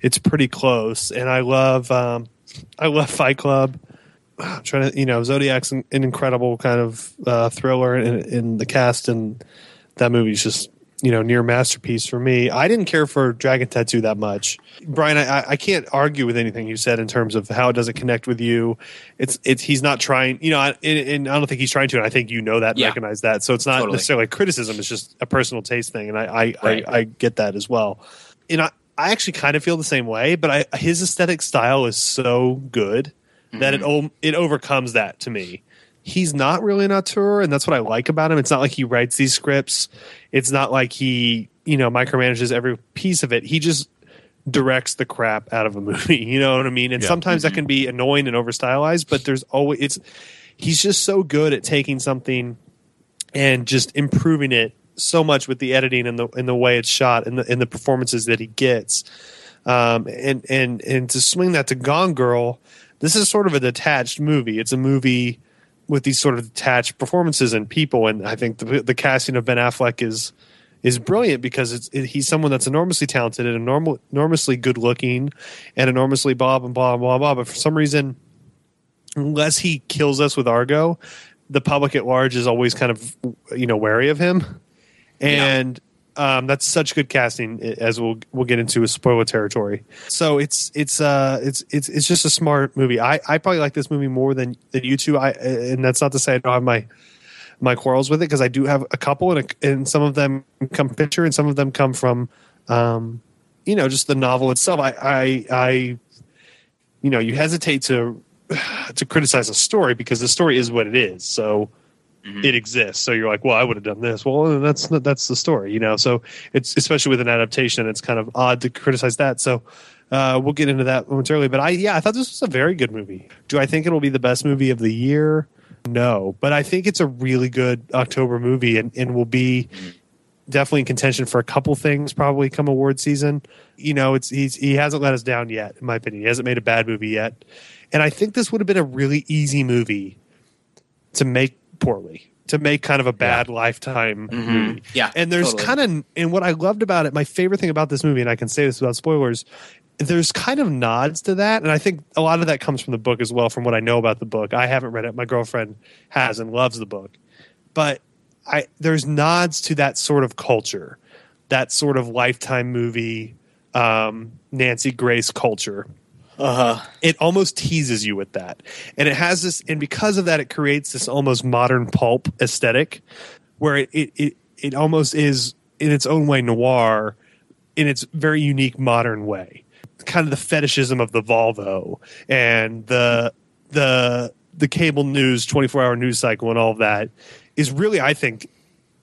it's pretty close. And I love um, I love Fight Club. I'm trying to, you know, Zodiac's an, an incredible kind of uh, thriller in, in the cast, and that movie's just you know near masterpiece for me. I didn't care for Dragon Tattoo that much, Brian. I, I can't argue with anything you said in terms of how does it connect with you. It's it's he's not trying, you know, I- and, and I don't think he's trying to. And I think you know that, Yeah. recognize that. So it's not Totally. necessarily criticism. It's just a personal taste thing, and I I, Right. I, I get that as well. And I I actually kind of feel the same way, but I his aesthetic style is so good that it mm-hmm. o- it overcomes that to me he's not really an auteur and that's what i like about him. It's not like he writes these scripts. It's not like he you know micromanages every piece of it. He just directs the crap out of a movie. You know what i mean? And Yeah. sometimes that can be annoying and over stylized but there's always it's he's just so good at taking something and just improving it so much with the editing and the and the way it's shot and the and the performances that he gets. Um, and and and to swing that to Gone Girl, this is sort of a detached movie. It's a movie with these sort of detached performances and people, and I think the the casting of Ben Affleck is is brilliant because it's it, he's someone that's enormously talented and enorm- enormously good looking and enormously blah blah blah blah blah. But for some reason, unless he kills us with Argo, the public at large is always kind of you know wary of him, and um, that's such good casting as we'll we'll get into a spoiler territory. So it's it's uh it's it's it's just a smart movie. I I probably like this movie more than than you two. I and that's not to say I don't have my my quarrels with it because I do have a couple and a, and some of them come picture and some of them come from um you know just the novel itself. I I I you know you hesitate to to criticize a story because the story is what it is. So it exists. So you're like, well, I would have done this. Well, that's that's the story, you know. So it's especially with an adaptation, it's kind of odd to criticize that. So uh, we'll get into that momentarily. But I, yeah, I thought this was a very good movie. Do I think it'll be the best movie of the year? No, but I think it's a really good October movie, and, and will be definitely in contention for a couple things probably come award season. You know, it's he's he hasn't let us down yet, in my opinion. He hasn't made a bad movie yet, and I think this would have been a really easy movie to make poorly, to make kind of a bad lifetime movie. Yeah, And there's totally. kind of and what I loved about it, my favorite thing about this movie, and I can say this without spoilers, there's kind of nods to that, and I think a lot of that comes from the book as well. From what I know about the book, I haven't read it. My girlfriend has and loves the book, but I there's nods to that sort of culture, that sort of lifetime movie, um, Nancy Grace culture. Uh huh. It almost teases you with that, and it has this, and because of that, it creates this almost modern pulp aesthetic, where it it it, it almost is in its own way noir, in its very unique modern way kind of the fetishism of the Volvo and the the the cable news 24 hour news cycle and all of that is really I think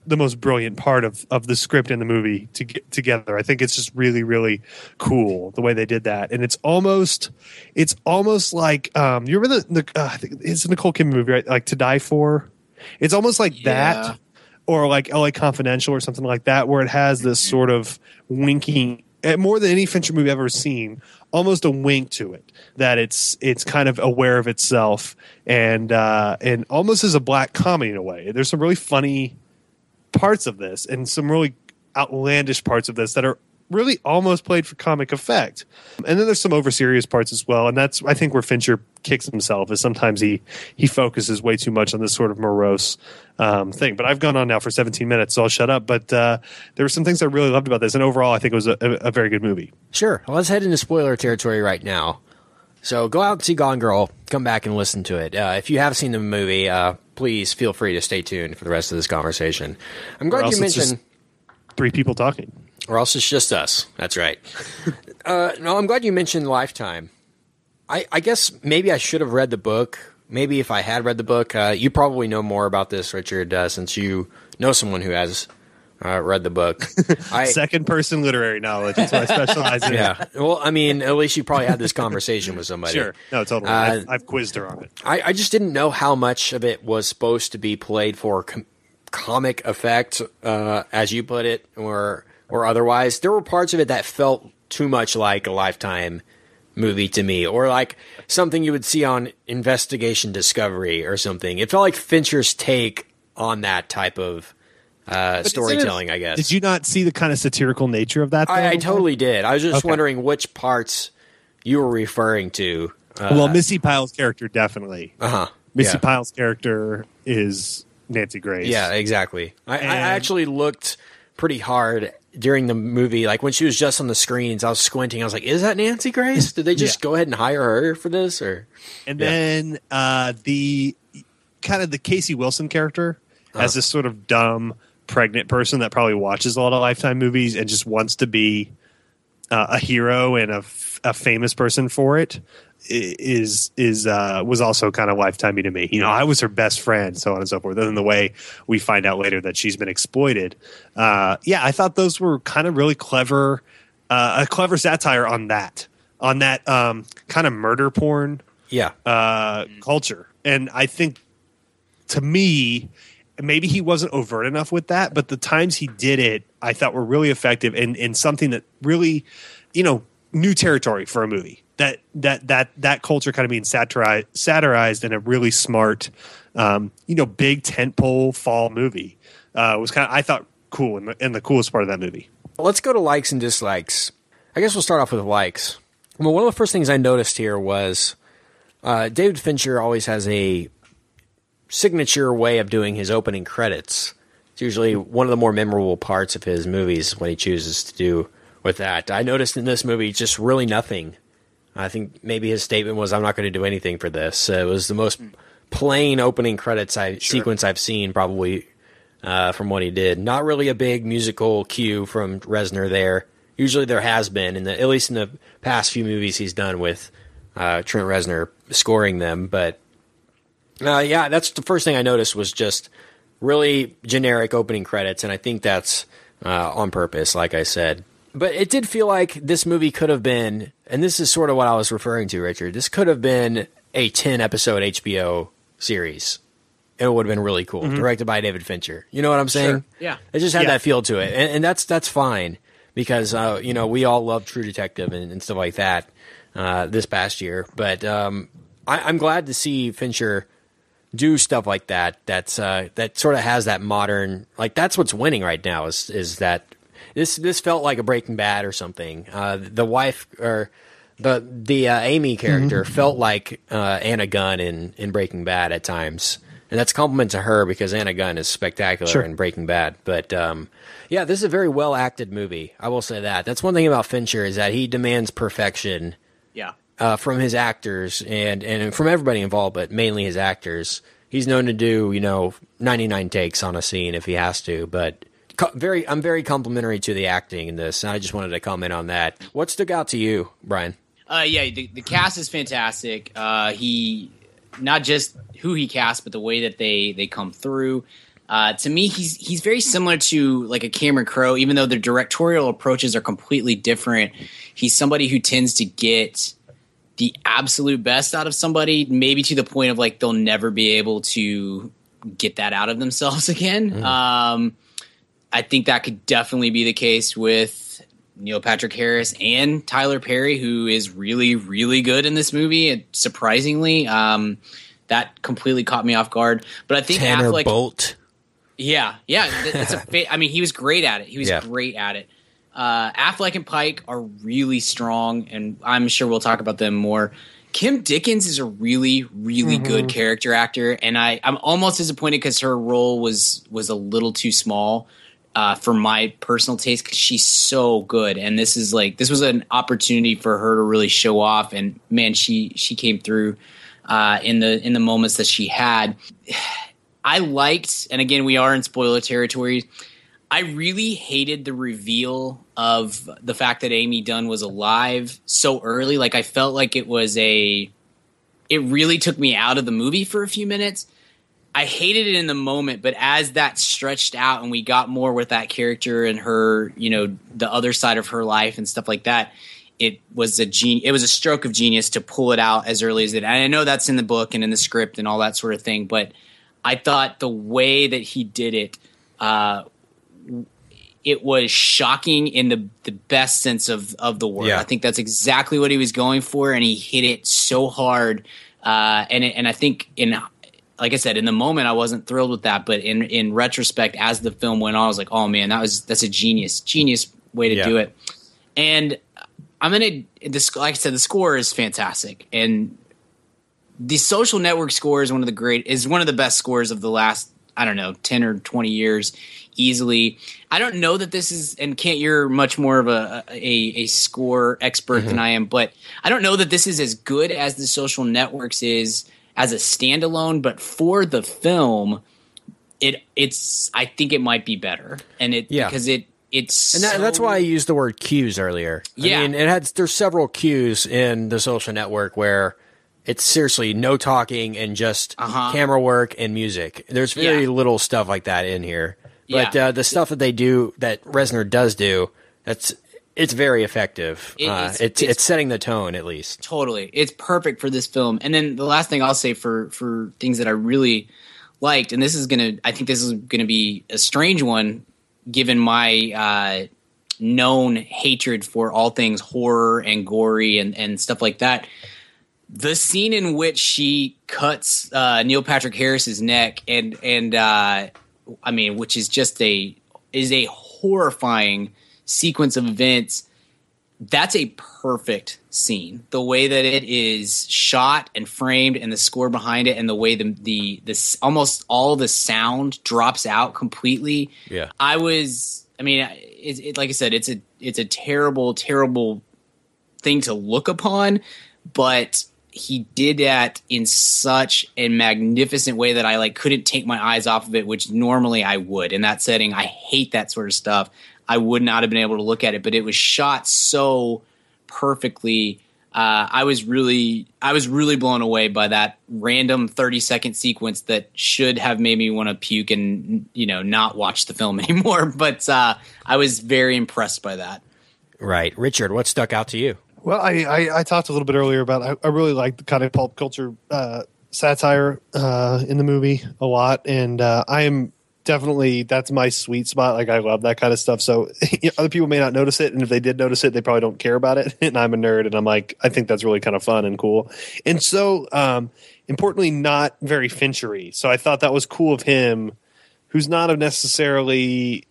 the most brilliant part of of the script and the movie to get together. I think it's just really really cool the way they did that, and it's almost it's almost like um you remember the, the uh, it's a Nicole Kidman movie right like To Die For. It's almost like Yeah. that or like LA Confidential or something like that, where it has this sort of winking, eh, more than any Fincher movie I've ever seen, almost a wink to it that it's it's kind of aware of itself and uh, and almost as a black comedy in a way. There's some really funny parts of this and some really outlandish parts of this that are really almost played for comic effect. And then there's some over serious parts as well. And that's I think where Fincher kicks himself is sometimes he he focuses way too much on this sort of morose um, thing. But I've gone on now for 17 minutes, so I'll shut up. But uh, there were some things I really loved about this, and overall, I think it was a, a, very good movie. Sure. Well, let's head into spoiler territory right now. So go out and see Gone Girl. Come back and listen to it. Uh, if you have seen the movie, uh, please feel free to stay tuned for the rest of this conversation. I'm glad you mentioned, Three people talking. or else it's just us. That's right. uh, no, I'm glad you mentioned Lifetime. I, I guess maybe I should have read the book. Maybe if I had read the book, uh, you probably know more about this, Richard, uh, since you know someone who has uh, read the book. I, Second person literary knowledge. That's what I specialize in. yeah. Well, I mean, at least you probably had this conversation with somebody. Sure. No, totally. Uh, I've, I've quizzed her on it. I, I just didn't know how much of it was supposed to be played for com- comic effect, uh, as you put it, or or otherwise. There were parts of it that felt too much like a Lifetime movie to me, or like something you would see on Investigation Discovery or something. It felt like Fincher's take on that type of uh, isn't it- storytelling. I guess. Did you not see the kind of satirical nature of that? I, I totally did. I was just Okay. wondering which parts you were referring to. Uh well, Missy Pyle's character definitely. Uh huh. Missy yeah. Pyle's character is Nancy Grace. Yeah, exactly. I, I actually looked pretty hard during the movie. Like when she was just on the screens, I was squinting. I was like, "Is that Nancy Grace? Did they just Yeah. go ahead and hire her for this?" Or And Yeah. then uh, the kind of the Casey Wilson character Uh-huh. as this sort of dumb pregnant person that probably watches a lot of Lifetime movies and just wants to be uh, a hero and a, f- a famous person for it is is uh, was also kind of lifetimey to me. You know, I was her best friend, so on and so forth. And then the way we find out later that she's been exploited. Uh, yeah, I thought those were kind of really clever, uh, a clever satire on that, on that um, kind of murder porn yeah, uh, culture. And I think to me, maybe he wasn't overt enough with that, but the times he did it, I thought were really effective and, and something that really, you know, new territory for a movie. That that that that culture kind of being satirized, satirized in a really smart, um, you know, big tentpole fall movie uh, was kind of I thought cool and the, and the coolest part of that movie. Let's go to likes and dislikes. I guess we'll start off with likes. Well, one of the first things I noticed here was uh, David Fincher always has a signature way of doing his opening credits. It's usually one of the more memorable parts of his movies when he chooses to do with that. I noticed in this movie just really nothing. I think maybe his statement was, "I'm not going to do anything for this." Uh, it was the most plain opening credits I, sequence I've seen, probably uh, from what he did. Not really a big musical cue from Reznor there. Usually there has been, in the, at least in the past few movies he's done with uh, Trent Reznor scoring them. But uh, yeah, that's the first thing I noticed was just really generic opening credits, and I think that's uh, on purpose, like I said. But it did feel like this movie could have been, and this is sort of what I was referring to, Richard. This could have been a 10 episode HBO series. It would have been really cool, directed by David Fincher. You know what I'm saying? Sure. Yeah. It just had Yeah. that feel to it, and, and that's that's fine because uh, you know we all love True Detective and, and stuff like that uh, this past year. But um, I, I'm glad to see Fincher do stuff like that. That's uh, that sort of has that modern like that's what's winning right now is is that this this felt like a Breaking Bad or something. Uh, the wife or the the uh, Amy character felt like uh, Anna Gunn in in Breaking Bad at times. And that's a compliment to her because Anna Gunn is spectacular Sure. in Breaking Bad. But um, yeah, this is a very well acted movie. I will say that. That's one thing about Fincher is that he demands perfection Yeah. Uh, from his actors and, and from everybody involved, but mainly his actors. He's known to do, you know, 99 takes on a scene if he has to, but very, I'm very complimentary to the acting in this. And I just wanted to comment on that. What stuck out to you, Brian? Uh, yeah, the, the cast is fantastic. Uh, he not just who he cast, but the way that they they come through. Uh, to me, he's he's very similar to like a Cameron Crowe, even though their directorial approaches are completely different. He's somebody who tends to get the absolute best out of somebody, maybe to the point of like they'll never be able to get that out of themselves again. Um, I think that could definitely be the case with Neil Patrick Harris and Tyler Perry, who is really, really good in this movie. And surprisingly, um, that completely caught me off guard. But I think Tanner Affleck, Bolt. yeah, yeah, that's a. I mean, he was great at it. He was Yeah. great at it. Uh, Affleck and Pike are really strong, and I'm sure we'll talk about them more. Kim Dickens is a really, really good character actor, and I, I'm almost disappointed because her role was was a little too small uh, for my personal taste. Because she's so good, and this is like this was an opportunity for her to really show off, and man, she she came through uh, in the in the moments that she had. I liked, and again, we are in spoiler territory. I really hated the reveal of the fact that Amy Dunne was alive so early. Like I felt like it was a it really took me out of the movie for a few minutes. I hated it in the moment, but as that stretched out and we got more with that character and her, you know, the other side of her life and stuff like that, it was a gen- it was a stroke of genius to pull it out as early as it. And I know that's in the book and in the script and all that sort of thing, but I thought the way that he did it uh, it was shocking in the the best sense of of the word. Yeah. I think that's exactly what he was going for, and he hit it so hard. Uh, and and I think in like I said, in the moment I wasn't thrilled with that, but in in retrospect, as the film went on, I was like, oh man, that was that's a genius genius way to Yeah. do it. And I'm gonna this like I said, the score is fantastic, and the social network score is one of the great is one of the best scores of the last I don't know, 10 or 20 years easily. I don't know that this is, and Kent, you're much more of a, a, a score expert Mm-hmm. than I am, but I don't know that this is as good as the social networks is as a standalone, but for the film, it it's I think it might be better. And it Yeah. because it it's And that, that's why I used the word cues earlier. Yeah. I mean, it had there's several cues in the social network where it's seriously no talking and just Uh-huh. camera work and music. There's very Yeah. little stuff like that in here. But Yeah. uh, the stuff that they do, that Reznor does do, that's it's very effective. It- uh, it's- it's, it's- setting the tone at least. totally it's perfect for this film and then the last thing i'll say for for things that i really liked and this is gonna i think this is gonna be a strange one given my uh known hatred for all things horror and gory and and stuff like that the scene in which she cuts uh neil patrick harris's neck and and uh i mean which is just a is a horrifying sequence of events that's a perfect scene. The way that it is shot and framed, and the score behind it, and the way the the this almost all the sound drops out completely. Yeah. I was. I mean, it, it, like I said, it's a it's a terrible, terrible thing to look upon, but he did that in such a magnificent way that I like couldn't take my eyes off of it, which normally I would in that setting. I hate that sort of stuff. I would not have been able to look at it, but it was shot so perfectly. Uh, I was really, I was really blown away by that random thirty second sequence that should have made me want to puke and you know not watch the film anymore. But uh, I was very impressed by that. Right, Richard. What stuck out to you? Well, I, I, I talked a little bit earlier about I, I really like the kind of pulp culture uh, satire uh, in the movie a lot, and uh, I am definitely that's my sweet spot. Like I love that kind of stuff. So other people may not notice it, and if they did notice it, they probably don't care about it. And I'm a nerd, and I'm like I think that's really kind of fun and cool. And so um, importantly, not very Finchery. So I thought that was cool of him, who's not necessarily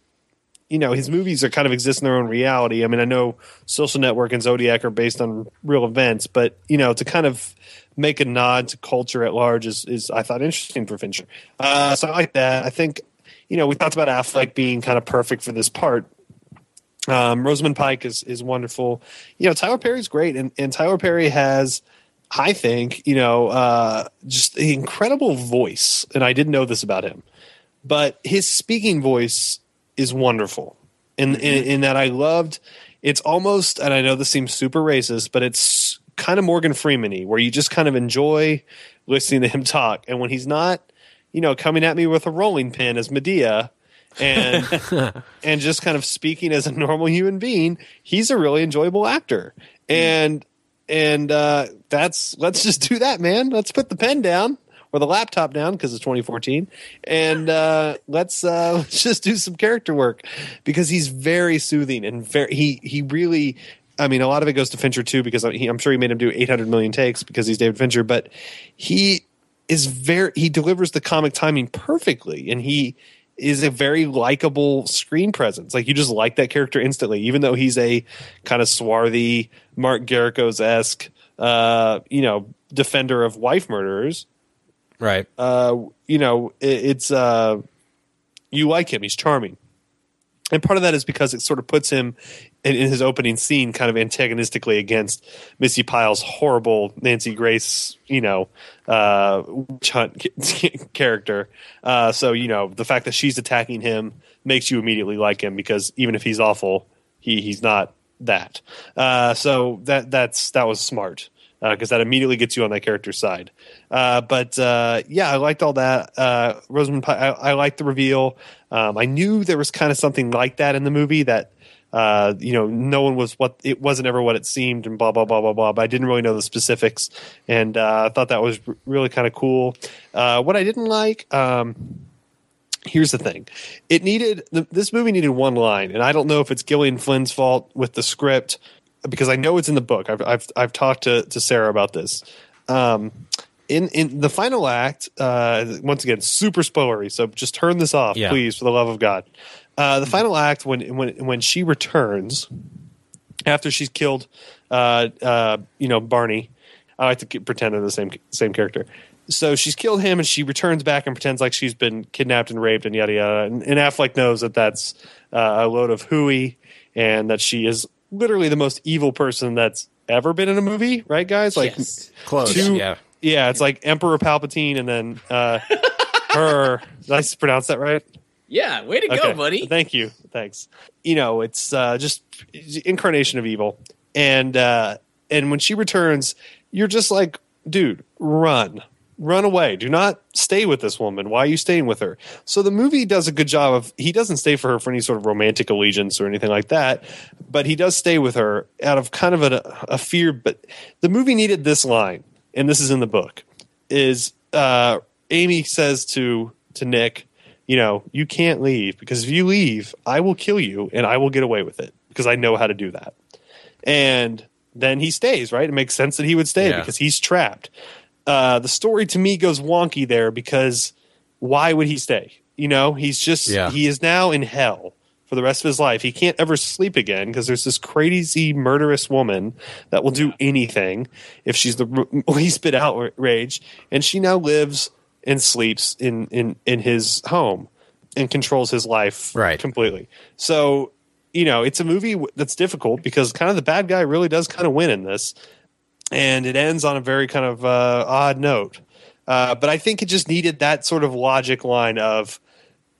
you know his movies are kind of exist in their own reality. I mean, I know Social Network and Zodiac are based on real events, but you know to kind of make a nod to culture at large is, is I thought interesting for Fincher. Uh, so I like that. I think you know we talked about Affleck being kind of perfect for this part. Um, Rosamund Pike is is wonderful. You know Tyler Perry's great, and and Tyler Perry has. I think you know uh, just an incredible voice, and I didn't know this about him, but his speaking voice is wonderful in, in in that I loved. It's almost, and I know this seems super racist, but it's kind of Morgan Freeman-y, where you just kind of enjoy listening to him talk. And when he's not, you know, coming at me with a rolling pin as Madea, and and just kind of speaking as a normal human being, he's a really enjoyable actor. And and uh, that's let's just do that, man. Let's put the pen down or the laptop down because it's 2014, and uh, let's uh, let's just do some character work because he's very soothing and very he he really. I mean, a lot of it goes to Fincher too because he, I'm sure he made him do 800 million takes because he's David Fincher, but he is very he delivers the comic timing perfectly, and he is a very likable screen presence. Like you just like that character instantly, even though he's a kind of swarthy Mark Geragos esque, uh, you know, defender of wife murderers. Right. Uh, you know, it, it's uh, you like him. He's charming, and part of that is because it sort of puts him in, in his opening scene kind of antagonistically against Missy Pyle's horrible Nancy Grace, you know, uh, witch hunt character. Uh, so you know, the fact that she's attacking him makes you immediately like him because even if he's awful, he he's not that. Uh, so that that's that was smart because that immediately gets you on that character's side. Uh, but uh, yeah, I liked all that. Uh, Rosamund, Pike, I, I liked the reveal. Um, I knew there was kind of something like that in the movie that uh, you know no one was what it wasn't ever what it seemed and blah blah blah blah blah. But I didn't really know the specifics, and uh, I thought that was r- really kind of cool. Uh, what I didn't like. Um, here's the thing it needed this movie needed one line and i don't know if it's gillian flynn's fault with the script because i know it's in the book i've i've, I've talked to, to sarah about this um, in in the final act uh, once again super spoilery so just turn this off Yeah. please for the love of god uh, the final act when when when she returns after she's killed uh, uh, you know barney i like to pretend they're the same same character So she's killed him, and she returns back and pretends like she's been kidnapped and raped and yada yada. And, and Affleck knows that that's uh, a load of hooey, and that she is literally the most evil person that's ever been in a movie, right, guys? Like Yes. Close. two- yeah. yeah, it's like Emperor Palpatine, and then uh, her. Did I pronounce that right? Yeah, way to go, buddy. Thank you. Thanks. You know, it's uh, just incarnation of evil, and uh, and when she returns, you're just like, dude, run, run away. Do not stay with this woman. Why are you staying with her? So the movie does a good job of he doesn't stay for her for any sort of romantic allegiance or anything like that, but he does stay with her out of kind of a, a fear. But the movie needed this line, and this is in the book. Is uh, Amy says to to Nick, you know, you can't leave because if you leave, I will kill you and I will get away with it because I know how to do that. And then he stays, right? It makes sense that he would stay Yeah. because he's trapped. Uh, the story to me goes wonky there because why would he stay? You know, he's just, Yeah. he is now in hell for the rest of his life. He can't ever sleep again because there's this crazy murderous woman that will do anything if she's the least bit outraged. And she now lives and sleeps in, in, in his home and controls his life Right. completely. So, you know, it's a movie that's difficult because kind of the bad guy really does kind of win in this. And it ends on a very kind of uh, odd note. Uh, but I think it just needed that sort of logic line of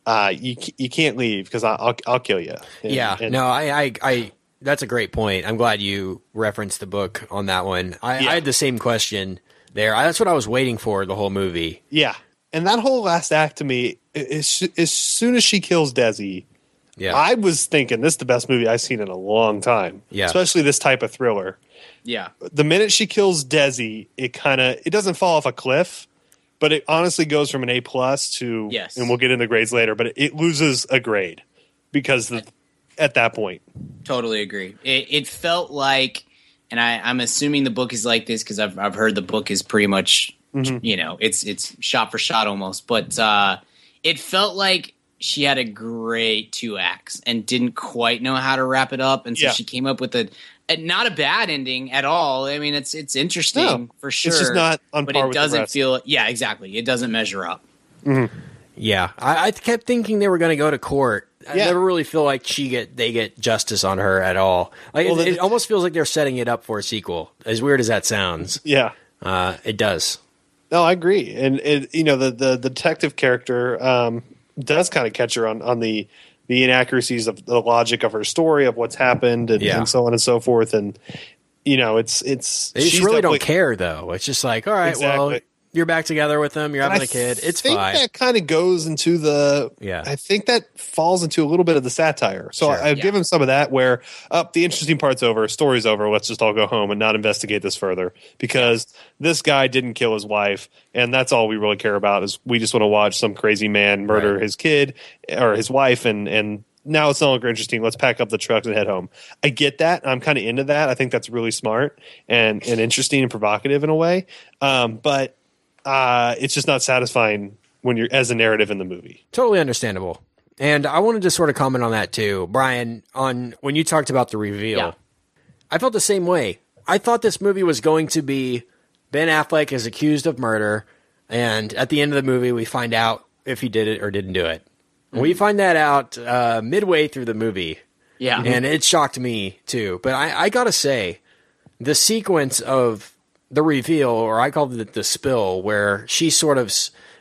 uh, you you can't leave because I'll I'll kill you. And- Yeah, and- no, I, I, I, that's a great point. I'm glad you referenced the book on that one. I, Yeah. I had the same question there. I, that's what I was waiting for the whole movie. yeah. And that whole last act to me, as, as soon as she kills Desi, Yeah, I was thinking this is the best movie I've seen in a long time. Yeah. especially this type of thriller. Yeah. the minute she kills Desi, it kind of it doesn't fall off a cliff, but it honestly goes from an A plus to Yes. and we'll get into grades later, but it, it loses a grade because the, at that point, Totally agree. It, it felt like, and I, I'm assuming the book is like this because I've I've heard the book is pretty much, Mm-hmm. you know, it's it's shot for shot almost. But uh, it felt like she had a great two acts and didn't quite know how to wrap it up, and so Yeah. she came up with a not a bad ending at all. I mean, it's it's interesting No, for sure. it's just not on but par it with doesn't rest. feel. Yeah, exactly. It doesn't measure up. yeah. I, I kept thinking they were going to go to court. I Yeah. never really feel like she get they get justice on her at all. Like Well, it, the- it almost feels like they're setting it up for a sequel. As weird as that sounds, yeah. uh, it does. No, I agree, and it, you know the the, the detective character um, does kind of catch her on on the the inaccuracies of the logic of her story of what's happened and, Yeah. and so on and so forth, and you know it's it's They just really don't care though. It's just like, all right, well, Exactly. You're back together with them. You're And having I a kid. It's I think fine. That kind of goes into the. Yeah. I think that falls into a little bit of the satire. So Sure. I, I'd give him some of that. Where up, the interesting part's over, story's over. Let's just all go home and not investigate this further because this guy didn't kill his wife, and that's all we really care about. Is we just want to watch some crazy man murder Right. his kid or his wife, and and now it's no longer interesting. Let's pack up the trucks and head home. I get that. I'm kind of into that. I think that's really smart and and interesting and provocative in a way. Um, but uh, it's just not satisfying when you're as a narrative in the movie. Totally understandable. And I wanted to sort of comment on that too, Brian. On when you talked about the reveal, Yeah. I felt the same way. I thought this movie was going to be Ben Affleck is accused of murder, and at the end of the movie, we find out if he did it or didn't do it. We find that out uh, midway through the movie, Yeah. and it shocked me too. But I, I gotta say, the sequence of the reveal, or I call it the spill, where she sort of,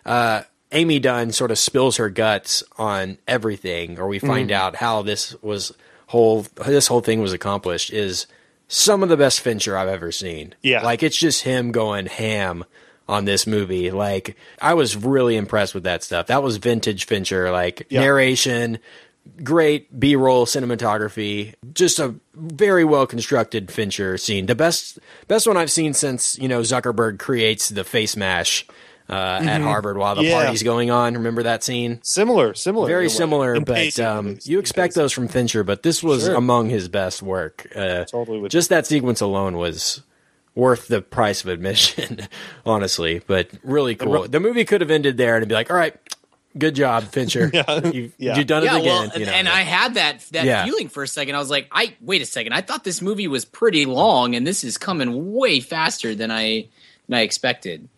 uh, Amy Dunne sort of spills her guts on everything, or we Mm-hmm. find out how this was whole, this whole thing was accomplished, is some of the best Fincher I've ever seen. Yeah. like it's just him going ham on this movie. Like I was really impressed with that stuff. That was vintage Fincher, like Yeah. narration, great B-roll cinematography, just a very well constructed Fincher scene. The best best one I've seen since, you know, Zuckerberg creates the Facemash uh, at Harvard while the Mm-hmm. Yeah. party's going on. Remember that scene? Similar, similar, Very similar, In but pacing, um, you expect those from Fincher, but this was Sure. among his best work. Uh, Totally just that sequence alone was worth the price of admission, honestly. But really cool. the movie could have ended there and it'd be like, all right, good job, Fincher. Yeah. You've, Yeah. you've done yeah, it again. well, you and, know, and but- I had that that Yeah. feeling for a second. I was like, I wait a second. I thought this movie was pretty long, and this is coming way faster than I than I expected.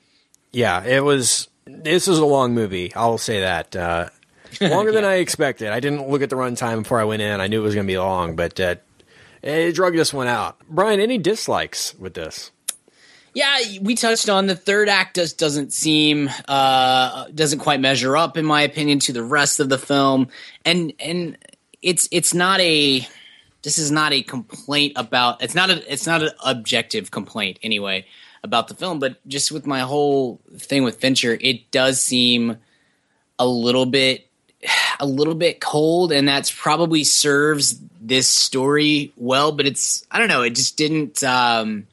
yeah, it was. This was a long movie. I'll say that. Uh, longer than I expected. I didn't look at the runtime before I went in. I knew it was going to be long, but uh, it drug this one out. Brian, any dislikes with this? Yeah, we touched on the third act just doesn't seem uh doesn't quite measure up in my opinion to the rest of the film. And and it's it's not a this is not a complaint about it's not a it's not an objective complaint anyway about the film, but just with my whole thing with Fincher, it does seem a little bit a little bit cold and that's probably serves this story well, but it's I don't know, it just didn't um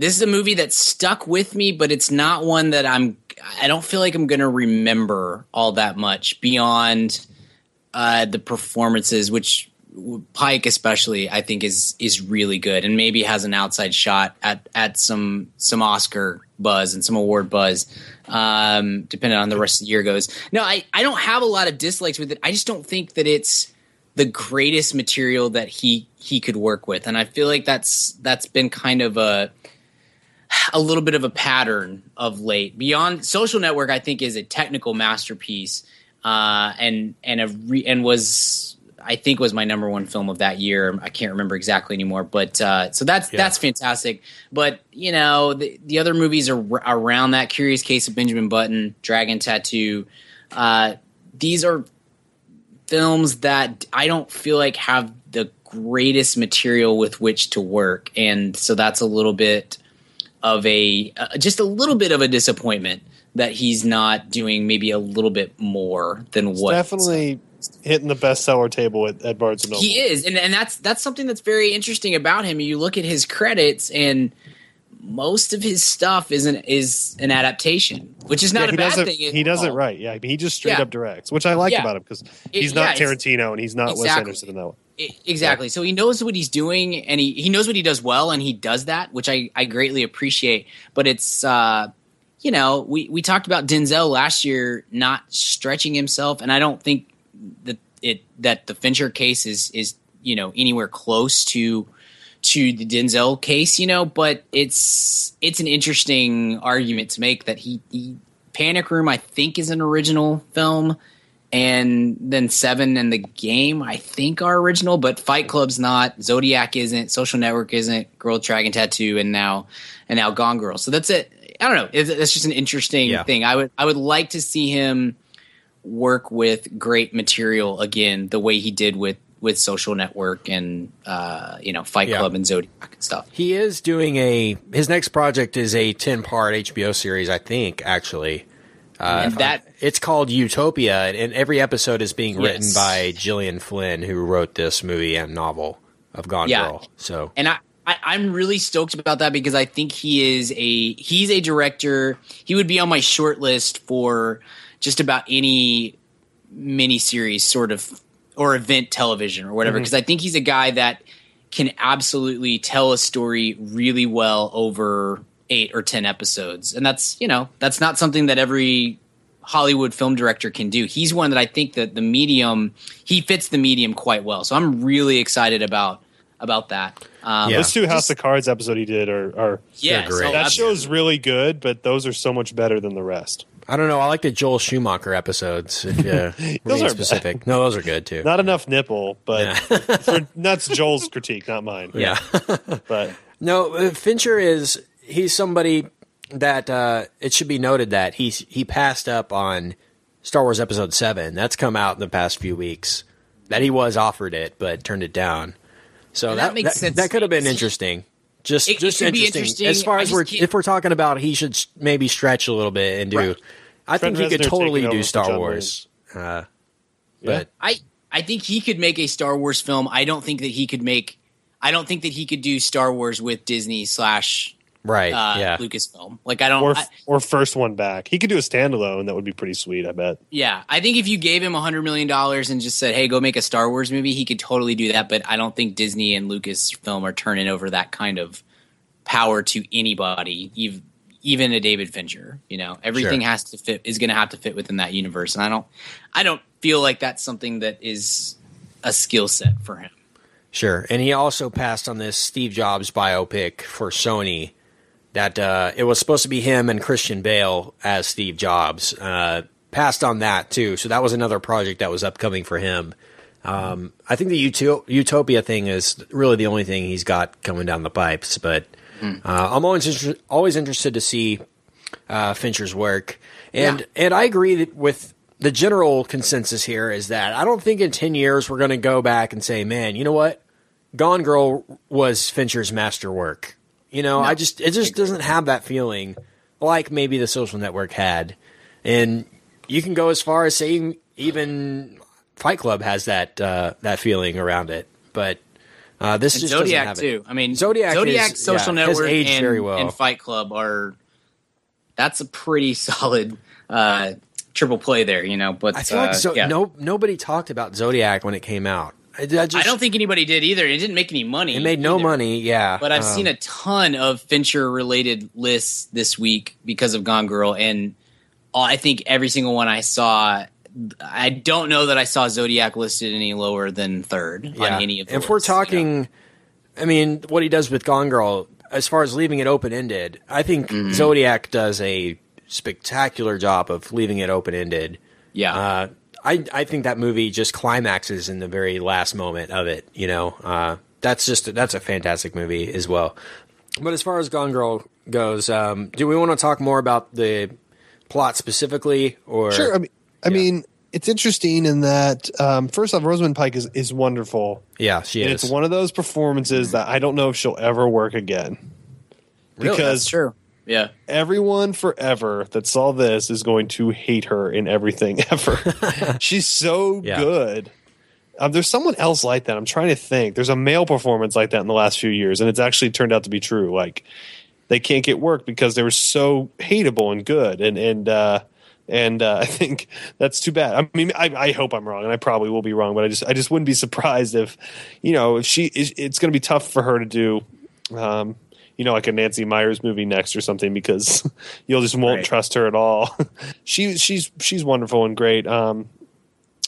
this is a movie that stuck with me, but it's not one that I'm. I don't feel like I'm going to remember all that much beyond uh, the performances, which Pike especially I think is is really good, and maybe has an outside shot at at some some Oscar buzz and some award buzz, um, depending on the rest of the year goes. No, I I don't have a lot of dislikes with it. I just don't think that it's the greatest material that he he could work with, and I feel like that's that's been kind of a a little bit of a pattern of late. Beyond Social Network, I think is a technical masterpiece, uh, and and a re- and was I think was my number one film of that year. I can't remember exactly anymore, but uh, so that's Yeah. that's fantastic. But you know the the other movies are r- around that. Curious Case of Benjamin Button, Dragon Tattoo. Uh, these are films that I don't feel like have the greatest material with which to work, and so that's a little bit of a uh, just a little bit of a disappointment that he's not doing maybe a little bit more than what Definitely hitting the bestseller table at, at Barnes and Noble. he is, and and that's that's something that's very interesting about him. You look at his credits, and most of his stuff is an is an adaptation, which is not Yeah, a bad it, thing. He does it all. right. Yeah, he just straight Yeah. up directs, which I like Yeah. about him because It- he's not yeah, Tarantino and he's not Wes Exactly. Anderson in that one. Exactly. So he knows what he's doing and he, he knows what he does well and he does that, which I, I greatly appreciate. But it's uh you know, we, we talked about Denzel last year not stretching himself, and I don't think that it that the Fincher case is is, you know, anywhere close to to the Denzel case, you know, but it's it's an interesting argument to make that he, he Panic Room I think is an original film and then Seven and the Game I think are original, but Fight Club's not, Zodiac isn't, Social Network isn't, Girl Dragon Tattoo, and now and now Gone Girl. So that's it. I don't know. It's, that's just an interesting Yeah. thing. I would I would like to see him work with great material again, the way he did with with Social Network and uh, you know Fight Yeah. Club and Zodiac and stuff. He is doing a. His next project is a ten part HBO series, I think. Actually, uh, And that- it's called Utopia, and- every episode is being written Yes. by Gillian Flynn, who wrote this movie and novel of Gone Yeah. Girl. So and I, I I'm really stoked about that because I think he is a he's a director. He would be on my short list for just about any miniseries sort of or event television or whatever because I think he's a guy that can absolutely tell a story really well over 8 or 10 episodes. And that's, you know, that's not something that every Hollywood film director can do. He's one that I think that the medium he fits the medium quite well. So I'm really excited about about that. Um, Yeah. Those two House of Cards episode he did are, are yeah, great. so that that's- show's really good, but those are so much better than the rest. I don't know. I like the Joel Schumacher episodes. If you Those aren't specific, no, those are good too. Not enough nipple, but for, that's Joel's critique, not mine. yeah. but No, uh, Fincher is he's somebody that uh, it should be noted that he's he passed up on Star Wars Episode Seven. That's come out in the past few weeks. That he was offered it, but turned it down. So that that makes that, sense. that could have been interesting. Just it- it just could be interesting. interesting. As far as we're can't- if we're talking about, he should maybe stretch a little bit and do. Right. I Trent think he could totally do Star Wars. Uh, Yeah. but I I think he could make a Star Wars film. I don't think that he could make. I don't think that he could do Star Wars with Disney slash right, uh, yeah. Lucasfilm. Like I don't. or I, or first one back. He could do a standalone. That would be pretty sweet. I bet. yeah, I think if you gave him a hundred million dollars and just said, "Hey, go make a Star Wars movie," he could totally do that. But I don't think Disney and Lucasfilm are turning over that kind of power to anybody, even even a David Fincher. You know, everything Sure. has to fit is going to have to fit within that universe, and I don't. I don't feel like that's something that is a skill set for him. Sure. And he also passed on this Steve Jobs biopic for Sony that uh, it was supposed to be him and Christian Bale as Steve Jobs. Uh, passed on that too, so that was another project that was upcoming for him. Um, I think the Uto- Utopia thing is really the only thing he's got coming down the pipes. But uh, I'm always inter- always interested to see uh, Fincher's work, and Yeah. and I agree that with the general consensus here is that I don't think in ten years we're going to go back and say, man, you know what, Gone Girl was Fincher's masterwork. You know, I just it just doesn't have that feeling like maybe the Social Network had, and you can go as far as saying even Fight Club has that uh, that feeling around it, but. Uh, this And just Zodiac have it. too. I mean, Zodiac, Zodiac, is- Social yeah, Network, and, well. and Fight Club are. That's a pretty solid uh, triple play there, you know. But I feel uh, like Zo- yeah. no nobody talked about Zodiac when it came out. I, I just, I don't think anybody did either. It didn't make any money. it made no either. money. Yeah, But I've Um, seen a ton of Fincher related lists this week because of Gone Girl, and I think every single one I saw. I don't know that I saw Zodiac listed any lower than third yeah. on any of the If we're lists, you know? talking, I mean, what he does with Gone Girl, as far as leaving it open ended, I think Mm-hmm. Zodiac does a spectacular job of leaving it open ended. yeah, Uh, I I think that movie just climaxes in the very last moment of it. You know, uh, that's just that's a fantastic movie as well. But as far as Gone Girl goes, um, do we want to talk more about the plot specifically, or Sure. I mean, I mean, it's interesting in that um, first off, Rosamund Pike is is wonderful, yeah, she and is. it's one of those performances that I don't know if she'll ever work again. Really? because that's true. Yeah, everyone forever that saw this is going to hate her in everything ever. She's so Yeah. good. Um, there's someone else like that. I'm trying to think. There's a male performance like that in the last few years, and it's actually turned out to be true. Like they can't get work because they were so hateable and good, and and uh, and uh, I think that's too bad. I mean, I, I hope I'm wrong, and I probably will be wrong, but I just I just wouldn't be surprised if you know if she it's going to be tough for her to do. Um, you know, like a Nancy Meyers movie next or something, because you'll just won't Right. trust her at all. she she's she's wonderful and great. Um,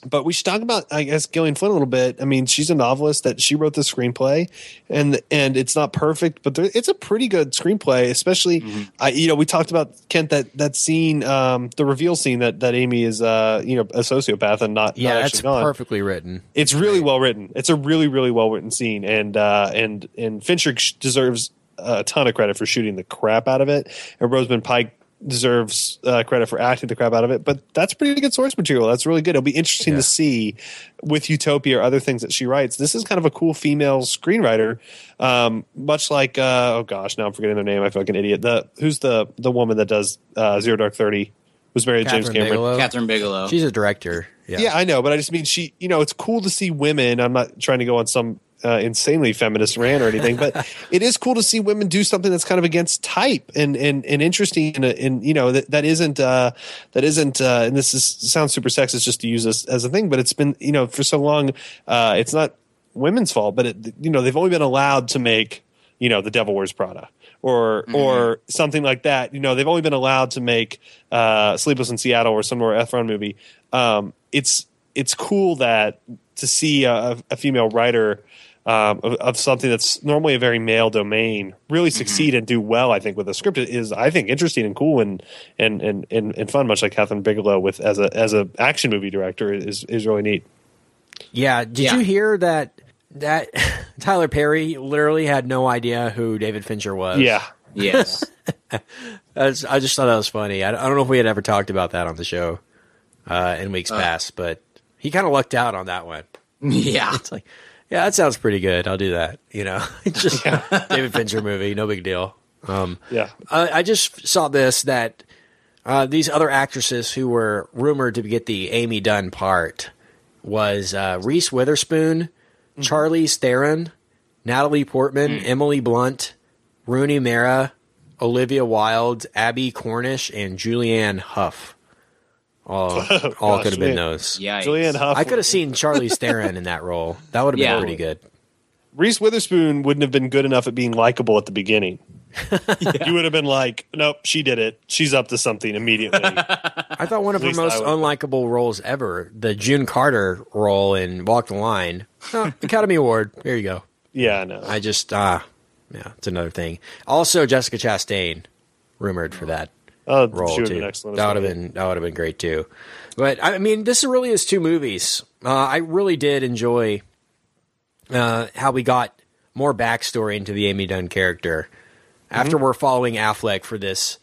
but we should talk about, I guess, Gillian Flynn a little bit. I mean, she's a novelist that she wrote the screenplay, and and it's not perfect, but there, it's a pretty good screenplay. Especially, I you know, we talked about Kent that that scene, um, the reveal scene that that Amy is, uh, you know, a sociopath and not yeah, not that's actually gone perfectly written. it's really well written. It's a really really well written scene, and uh, and and Fincher deserves a ton of credit for shooting the crap out of it, and Rosamund Pike deserves uh, credit for acting the crap out of it. But that's pretty good source material. That's really good. It'll be interesting Yeah. to see with Utopia or other things that she writes. This is kind of a cool female screenwriter, um, much like uh, oh gosh, now I'm forgetting their name. I feel like an idiot. The who's the the woman that does uh, Zero Dark Thirty? Was married to James Cameron. Bigelow. Kathryn Bigelow. She's a director. Yeah. Yeah. I know, but I just mean she. You know, it's cool to see women. I'm not trying to go on some uh, insanely feminist rant or anything, but it is cool to see women do something that's kind of against type and and, and interesting. And, and you know that that isn't uh, that isn't. Uh, and this is sounds super sexist just to use this as a thing, but it's been you know for so long. Uh, it's not women's fault, but it, you know they've only been allowed to make you know the Devil Wears Prada or or something like that. You know, they've only been allowed to make uh, Sleepless in Seattle or some Nora Ephron movie. Um, it's it's cool that to see a, a female writer um, of, of something that's normally a very male domain really succeed and do well. I think with a script is I think interesting and cool and and and and, and fun. Much like Kathryn Bigelow with as a as a action movie director is is really neat. Yeah. Did Yeah. you hear that? That Tyler Perry literally had no idea who David Fincher was. Yeah. yes. I just, I just thought that was funny. I, I don't know if we had ever talked about that on the show uh, in weeks past, but he kind of lucked out on that one. yeah. It's like, yeah, that sounds pretty good. I'll do that. You know, just David Fincher movie, no big deal. Um, Yeah. I, I just saw this that uh, these other actresses who were rumored to get the Amy Dunne part was uh, Reese Witherspoon, Charlize Theron, Natalie Portman, Emily Blunt, Rooney Mara, Olivia Wilde, Abbie Cornish, and Julianne Hough. All, all gosh, could have been those. Yikes. Julianne Hough. I could have seen Charlie Theron in that role. That would have been Yeah. pretty good. Reese Witherspoon wouldn't have been good enough at being likable at the beginning. You would have been like, nope, she did it. She's up to something immediately. I thought one of her most unlikable roles ever, the June Carter role in Walk the Line. Oh, Academy Award. There you go. yeah, I know. I just, ah, yeah, it's another thing. Also, Jessica Chastain rumored for that Oh, role she would have too. That would have been that would have been great too. But I mean, this really is two movies. Uh, I really did enjoy uh, how we got more backstory into the Amy Dunne character after we're following Affleck for this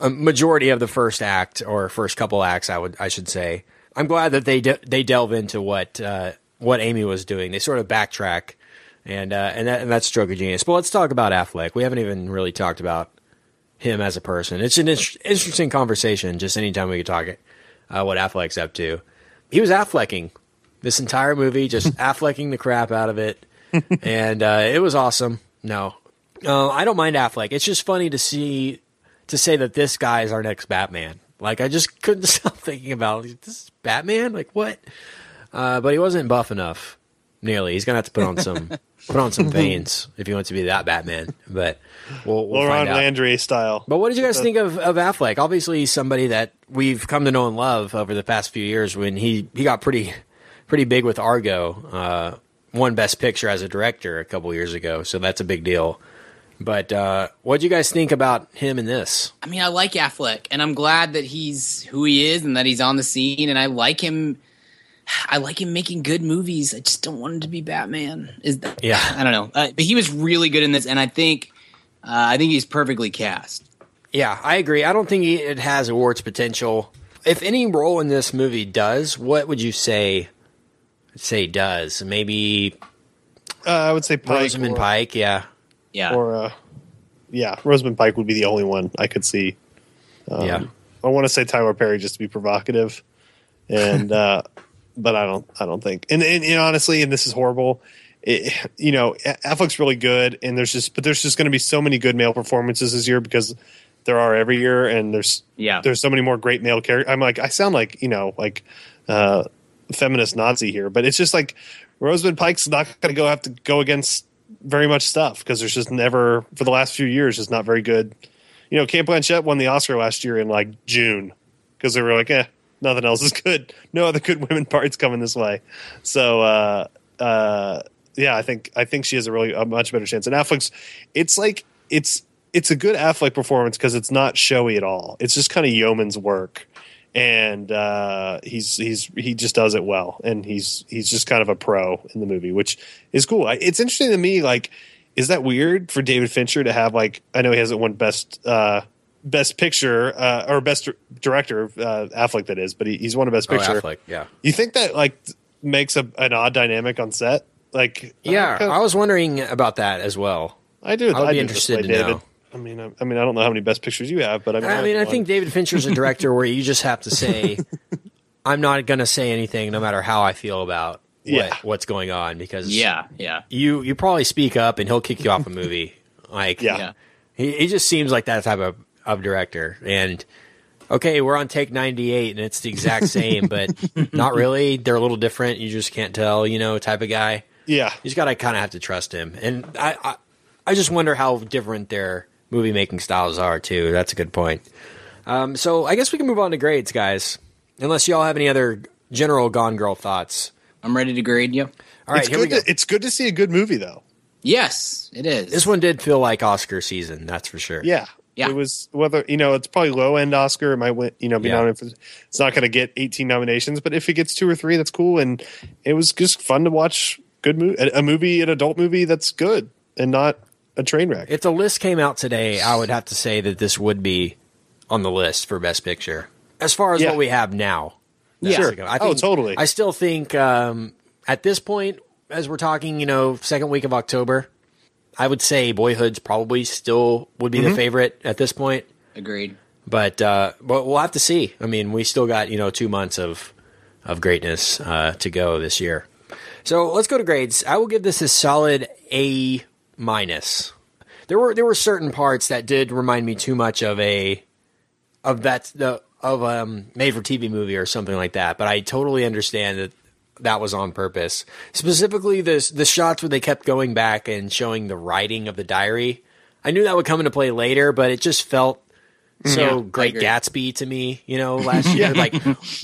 majority of the first act or first couple acts. I would I should say. I'm glad that they de- they delve into what uh, what Amy was doing. They sort of backtrack. And uh, and, that, and that's stroke of genius. But let's talk about Affleck. We haven't even really talked about him as a person. It's an in- interesting conversation. Just anytime we could talk it, uh, what Affleck's up to. He was Afflecking this entire movie, just Afflecking the crap out of it, and uh, it was awesome. No, uh, I don't mind Affleck. It's just funny to see to say that this guy is our next Batman. Like I just couldn't stop thinking about this is Batman. Like what? Uh, but he wasn't buff enough. Nearly. He's gonna have to put on some put on some veins if he wants to be that Batman. But we'll, we'll Laurent find out. Landry style. But what did you guys think of, of Affleck? Obviously, he's somebody that we've come to know and love over the past few years. When he, he got pretty pretty big with Argo, uh, won Best Picture as a director a couple years ago, so that's a big deal. But uh, what do you guys think about him in this? I mean, I like Affleck, and I'm glad that he's who he is and that he's on the scene. And I like him. I like him making good movies. I just don't want him to be Batman. Is that? Yeah. I don't know. Uh, but he was really good in this, and I think, uh, I think he's perfectly cast. Yeah, I agree. I don't think he, it has awards potential. If any role in this movie does, what would you say? Say does maybe Uh, I would say Pike Rosamund or, Pike? Yeah, Yeah. or uh, yeah, Rosamund Pike would be the only one I could see. Um, yeah. I want to say Tyler Perry just to be provocative, and uh, but I don't. I don't think. And, and, and honestly, and this is horrible. It, you know, Affleck's really good, and there's just but there's just going to be so many good male performances this year because there are every year, and there's Yeah. there's so many more great male characters. I'm like I sound like you know like uh, feminist Nazi here, but it's just like Rosamund Pike's not going to go have to go against very much stuff because there's just never for the last few years just not very good. You know, Cate Blanchett won the Oscar last year in like June because they were like, eh, nothing else is good. No other good women parts coming this way. So, uh, uh, yeah, I think I think she has a really a much better chance. And Affleck's, it's like it's it's a good Affleck performance because it's not showy at all. It's just kind of yeoman's work, and uh, he's he's he just does it well, and he's he's just kind of a pro in the movie, which is cool. It's interesting to me, like, is that weird for David Fincher to have like I know he hasn't won best. Uh, Best Picture uh, or Best Director, uh, Affleck that is, but he, he's won a Best picture. Oh, Affleck, yeah. You think that like makes a, an odd dynamic on set? Like, Yeah, I, I was wondering about that as well. I do. I would I be do interested to David. know. I mean, I, I mean, I don't know how many Best Pictures you have, but I mean, I mean, I have think one. David Fincher's a director where you just have to say, "I'm not going to say anything, no matter how I feel about what, Yeah. what's going on," because Yeah. Yeah. you you probably speak up and he'll kick you off a movie. Like, Yeah. Yeah. he, he just seems like that type of, of director. And okay, we're on take 98 and it's the exact same, but not really. They're a little different. You just can't tell, you know, type of guy. yeah, You just got to kind of have to trust him. And I, I, I just wonder how different their movie making styles are too. That's a good point. Um, so I guess we can move on to grades, guys. Unless y'all have any other general Gone Girl thoughts. I'm ready to grade you. All right, it's here we good. go. To, it's good to see a good movie, though. Yes, it is. This one did feel like Oscar season, that's for sure. Yeah, Yeah. It was whether you know it's probably low end Oscar. It might win, you know be Yeah. nominated. For, it's not going to get 18 nominations, but if it gets two or three, that's cool. And it was just fun to watch. Good movie, a, movie, an adult movie that's good and not a train wreck. If the list came out today, I would have to say that this would be on the list for Best Picture. As far as Yeah. what we have now. Yeah. Sure. I Oh, totally. I still think um, at this point, as we're talking, you know, second week of October, I would say Boyhood's probably still would be Mm-hmm. the favorite at this point. Agreed. But uh, but we'll have to see. I mean, we still got you know two months of of greatness uh, to go this year. So let's go to grades. I will give this a solid A minus. There were there were certain parts that did remind me too much of a of that the of um made for TV movie or something like that. But I totally understand that that was on purpose. Specifically, the the shots where they kept going back and showing the writing of the diary. I knew that would come into play later, but it just felt so Yeah, Great. Gatsby to me. You know, last year, like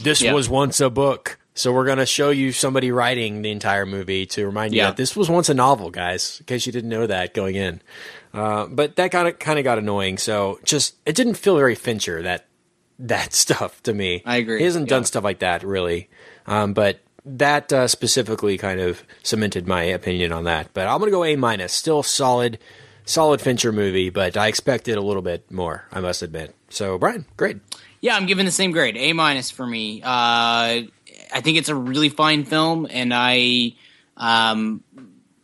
this Yeah. was once a book. So we're gonna show you somebody writing the entire movie to remind you Yeah. that this was once a novel, guys. In case you didn't know that going in, uh, but that kind of kind of got annoying. So just it didn't feel very Fincher that that stuff to me. I agree, He hasn't done stuff like that really, um, but that uh, specifically kind of cemented my opinion on that. But I'm gonna go A minus. Still solid, solid Fincher movie, but I expected a little bit more. I must admit. So Brian, great. Yeah, I'm giving the same grade, A minus for me. Uh, I think it's a really fine film, and I, um,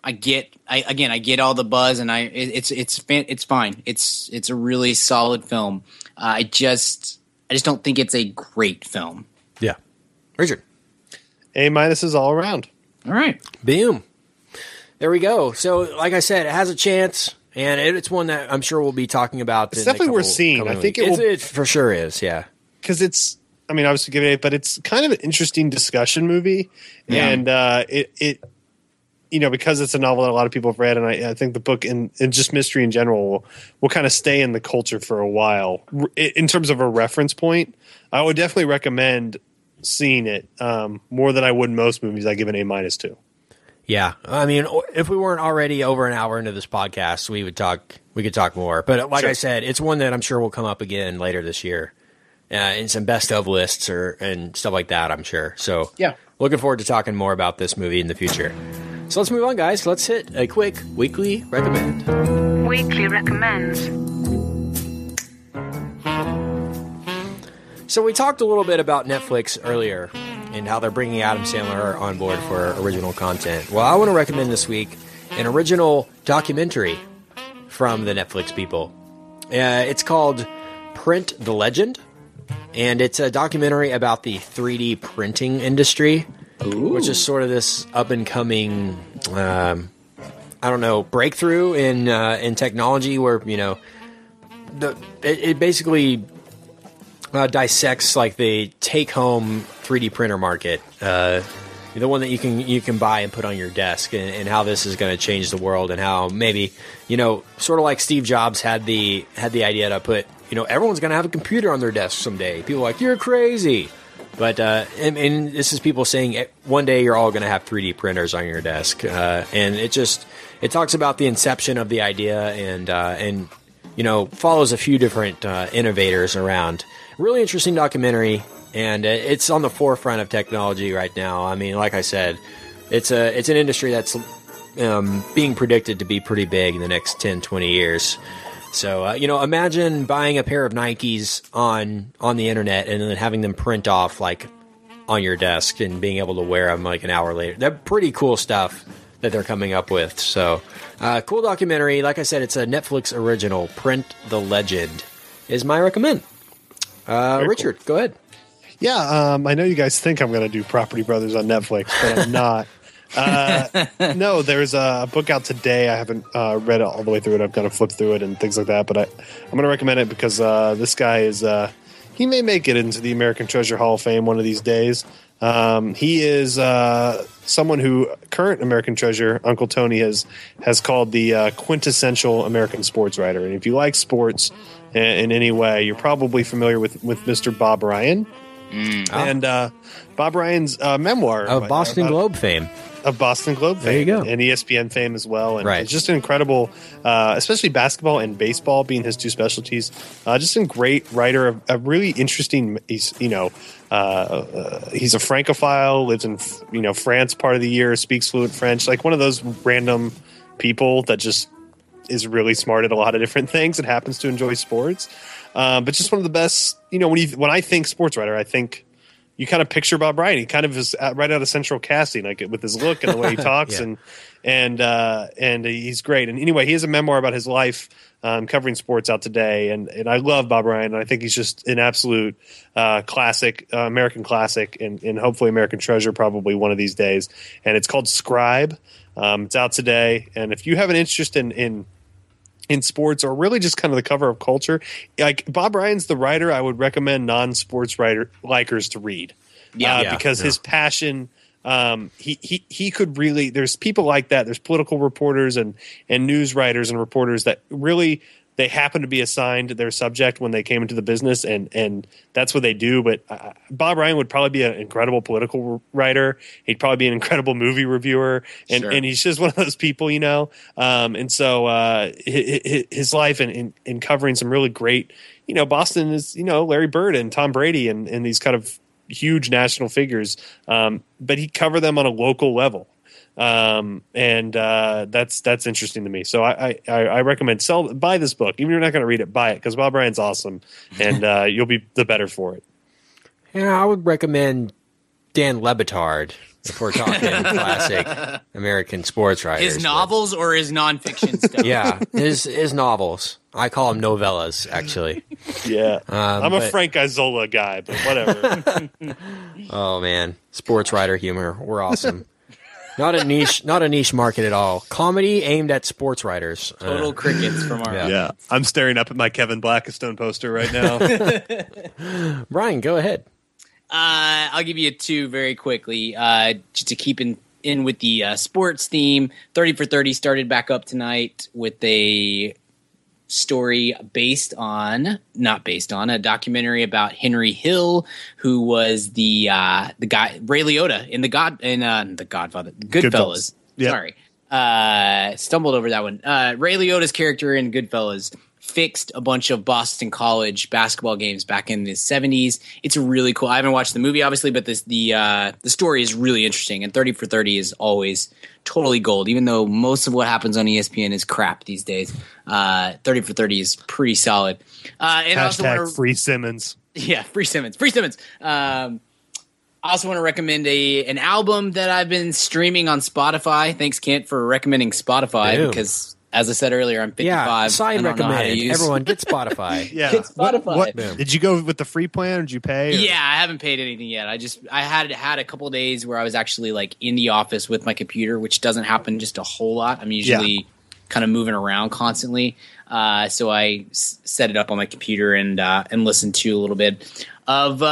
I get, I again, I get all the buzz, and I, it, it's, it's, it's fine. It's, it's a really solid film. Uh, I just, I just don't think it's a great film. Yeah, Richard. A minuses all around. All right. Boom. There we go. So, like I said, it has a chance, and it, it's one that I'm sure we'll be talking about. It's in a definitely worth seeing. I think it will- It's- it for sure is. Yeah. because it's I mean obviously give it but it's kind of an interesting discussion movie, Yeah. and uh, it it you know because it's a novel that a lot of people have read, and I, I think the book and, and just mystery in general will, will kind of stay in the culture for a while. In terms of a reference point, I would definitely recommend seeing it um, more than I would most movies. I give an A two. Yeah. I mean, if we weren't already over an hour into this podcast, we would talk. We could talk more. But like I said, it's one that I'm sure will come up again later this year, uh, in some best of lists or and stuff like that. I'm sure. So Yeah. looking forward to talking more about this movie in the future. So let's move on, guys. Let's hit a quick weekly recommend. Weekly recommends. So we talked a little bit about Netflix earlier and how they're bringing Adam Sandler on board for original content. Well, I want to recommend this week an original documentary from the Netflix people. Uh, it's called Print the Legend, and it's a documentary about the 3D printing industry, which is sort of this up and coming. Um, I don't know breakthrough in uh, in technology where you know the it, it basically uh, dissects like the take home 3D printer market, uh, the one that you can you can buy and put on your desk, and, and how this is going to change the world, and how maybe you know sort of like Steve Jobs had the had the idea to put you know everyone's going to have a computer on their desk someday. People like you're crazy. But uh, and, and this is people saying eh, one day you're all going to have 3D printers on your desk, uh, and it just it talks about the inception of the idea and uh, and you know follows a few different uh, innovators around. Really interesting documentary, and it's on the forefront of technology right now. I mean, like I said, it's a it's an industry that's um, being predicted to be pretty big in the next 10, 20 years. So uh, you know, imagine buying a pair of Nikes on on the internet and then having them print off like on your desk and being able to wear them like an hour later. They're pretty cool stuff that they're coming up with. So, uh, cool documentary. Like I said, it's a Netflix original. Print the Legend is my recommend. Uh, Very Richard, go ahead. Yeah, um, I know you guys think I'm going to do Property Brothers on Netflix, but I'm not. uh, no, there's a book out today. I haven't uh, read it all the way through it. I've kind of flipped through it and things like that. But I, I'm going to recommend it because uh, this guy is uh, he may make it into the American Treasure Hall of Fame one of these days. Um, he is uh, someone who current American Treasure Uncle Tony has has called the uh, quintessential American sports writer. And if you like sports in, in any way, you're probably familiar with with Mr. Bob Ryan and uh, Bob Ryan's uh, memoir Of Boston about- Globe fame. of Boston Globe fame, There you go. and ESPN fame as well. And Right. it's just an incredible, uh, especially basketball and baseball being his two specialties. Uh, just a great writer, a, a really interesting. He's you know. Uh, uh, he's a francophile, lives in you know France part of the year, speaks fluent French. Like one of those random people that just is really smart at a lot of different things and happens to enjoy sports. Um, but just one of the best. You know, when you when I think sports writer, I think you kind of picture Bob Ryan. He kind of is right out of Central Casting, like with his look and the way he talks, Yeah. and and uh, and he's great. And anyway, he has a memoir about his life um, covering sports out today, and and I love Bob Ryan, and I think he's just an absolute uh, classic, uh, American classic, and, and hopefully American treasure, probably one of these days. And it's called Scribe. Um, it's out today, and if you have an interest in in in sports or really just kind of the cover of culture. Like Bob Ryan's the writer I would recommend non-sports writer likers to read. Yeah. Uh, Yeah, because yeah. his passion um, he, he he could really there's people like that there's political reporters and and news writers and reporters that really they happen to be assigned their subject when they came into the business, and and that's what they do. But uh, Bob Ryan would probably be an incredible political writer. He'd probably be an incredible movie reviewer, and Sure. and he's just one of those people, you know. Um, and so uh, his, his life and in, in covering some really great, you know, Boston is you know Larry Bird and Tom Brady and and these kind of huge national figures, um, but he covered them on a local level um, and uh, that's that's interesting to me. So I I, I recommend sell buy this book, even if you're not going to read it, buy it because Bob Ryan's awesome, and uh, you'll be the better for it. Yeah, I would recommend Dan Le Batard if we're talking classic American sports writers. His but- novels or his nonfiction stuff? Yeah, his his novels. I call them novellas, actually. Yeah, Um, I'm a but- Frank Isola guy, but whatever. Oh man, sports writer humor. We're awesome. Not a niche, not a niche market at all. Comedy aimed at sports writers. Uh, Total crickets from our. Yeah. yeah, I'm staring up at my Kevin Blackistone poster right now. Brian, go ahead. Uh, I'll give you two very quickly, uh, just to keep in in with the uh, sports theme. Thirty for thirty started back up tonight with a story based on, not based on, a documentary about Henry Hill, who was the uh, the guy Ray Liotta in the God in uh, the Godfather, Goodfellas. Goodfellas. Yep. Sorry, uh, stumbled over that one. Uh, Ray Liotta's character in Goodfellas fixed a bunch of Boston College basketball games back in the seventies. It's really cool. I haven't watched the movie, obviously, but this the uh, the story is really interesting. And Thirty for Thirty is always totally gold, even though most of what happens on ESPN is crap these days. Uh, Thirty for Thirty is pretty solid. Uh, and I also want to free Simmons. yeah, free Simmons, free Simmons. Um, I also want to recommend a an album that I've been streaming on Spotify. Thanks, Kent, for recommending Spotify Boom. because, as I said earlier, I'm 55. Yeah, side I don't know how to recommend. use- Everyone get Spotify. Yeah, Get Spotify. What, Boom. did you go with the free plan or did you pay? or- Yeah, I haven't paid anything yet. I just I had had a couple days where I was actually like in the office with my computer, which doesn't happen just a whole lot. I'm usually kind of moving around constantly. Uh, so I s- set it up on my computer and uh, and listened to a little bit of uh,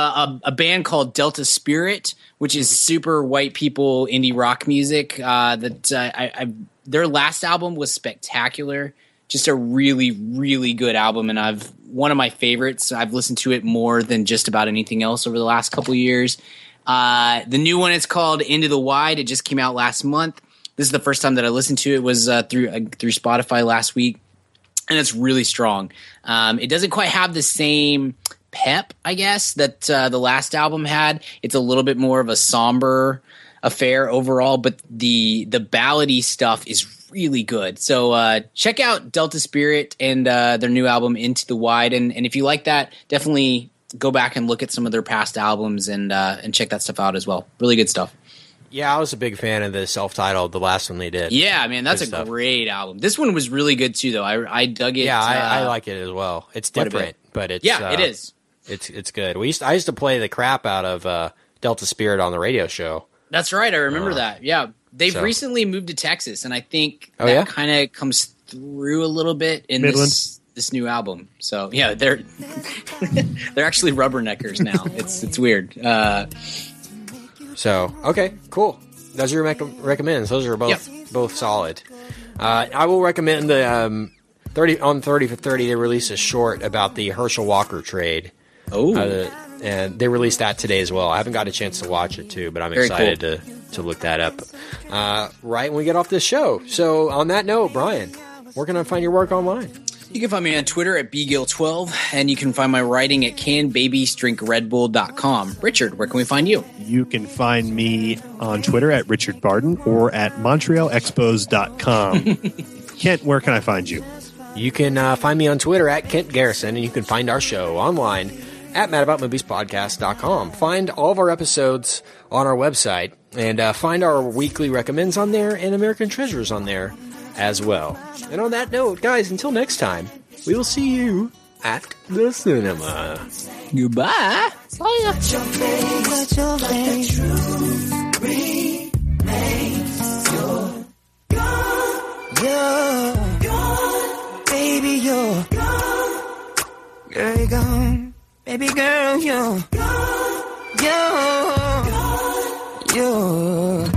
a, a band called Delta Spirit, which is super white people indie rock music. Uh, that uh, I, I their last album was spectacular. Just a really really good album, and I've one of my favorites. I've listened to it more than just about anything else over the last couple years. Uh, the new one is called Into the Wide. It just came out last month. This is the first time that I listened to it. Was uh, through uh, through Spotify last week and it's really strong. Um, it doesn't quite have the same pep, I guess, that uh, the last album had. It's a little bit more of a somber affair overall, but the the ballady stuff is really good. So uh, check out Delta Spirit and uh, their new album Into the Wide, and and if you like that, definitely go back and look at some of their past albums and uh, and check that stuff out as well. Really good stuff. Yeah, I was a big fan of the self-titled, the last one they did. Yeah, man, that's Good a stuff. great album. This one was really good too, though. I I dug it. yeah, I, I uh, like it as well. It's different, but it's Yeah, uh, it is. It's it's good. We used I used to play the crap out of uh, Delta Spirit on the radio show. That's right. I remember Uh, that. Yeah, they've so- recently moved to Texas, and I think Oh, that yeah? kind of comes through a little bit in Midland. this this new album. So yeah, they're they're actually rubberneckers now. it's it's weird. Uh, So okay, cool. Those are your rec- recommends. Those are both both solid. Uh, I will recommend the um, thirty on thirty for thirty. They released a short about the Herschel Walker trade. Oh, Uh, and they released that today as well. I haven't got a chance to watch it too, but I'm Very excited to to look that up. Uh, right when we get off this show. So on that note, Brian, where can I find your work online? you can find me on Twitter at bgill12, and you can find my writing at canbabiesdrinkredbull.com. Richard, where can we find you? You can find me on Twitter at Richard Barden or at MontrealExpos.com. Kent, where can I find you? You can uh, find me on Twitter at Kent Garrison, and you can find our show online at madaboutmoviespodcast.com. Find all of our episodes on our website, and uh, find our weekly recommends on there and American Treasures on there as well. And on that note, guys, until next time, we will see you at the cinema. Goodbye. Baby, you're gone. Girl, you're gone. Baby girl, you, you, you.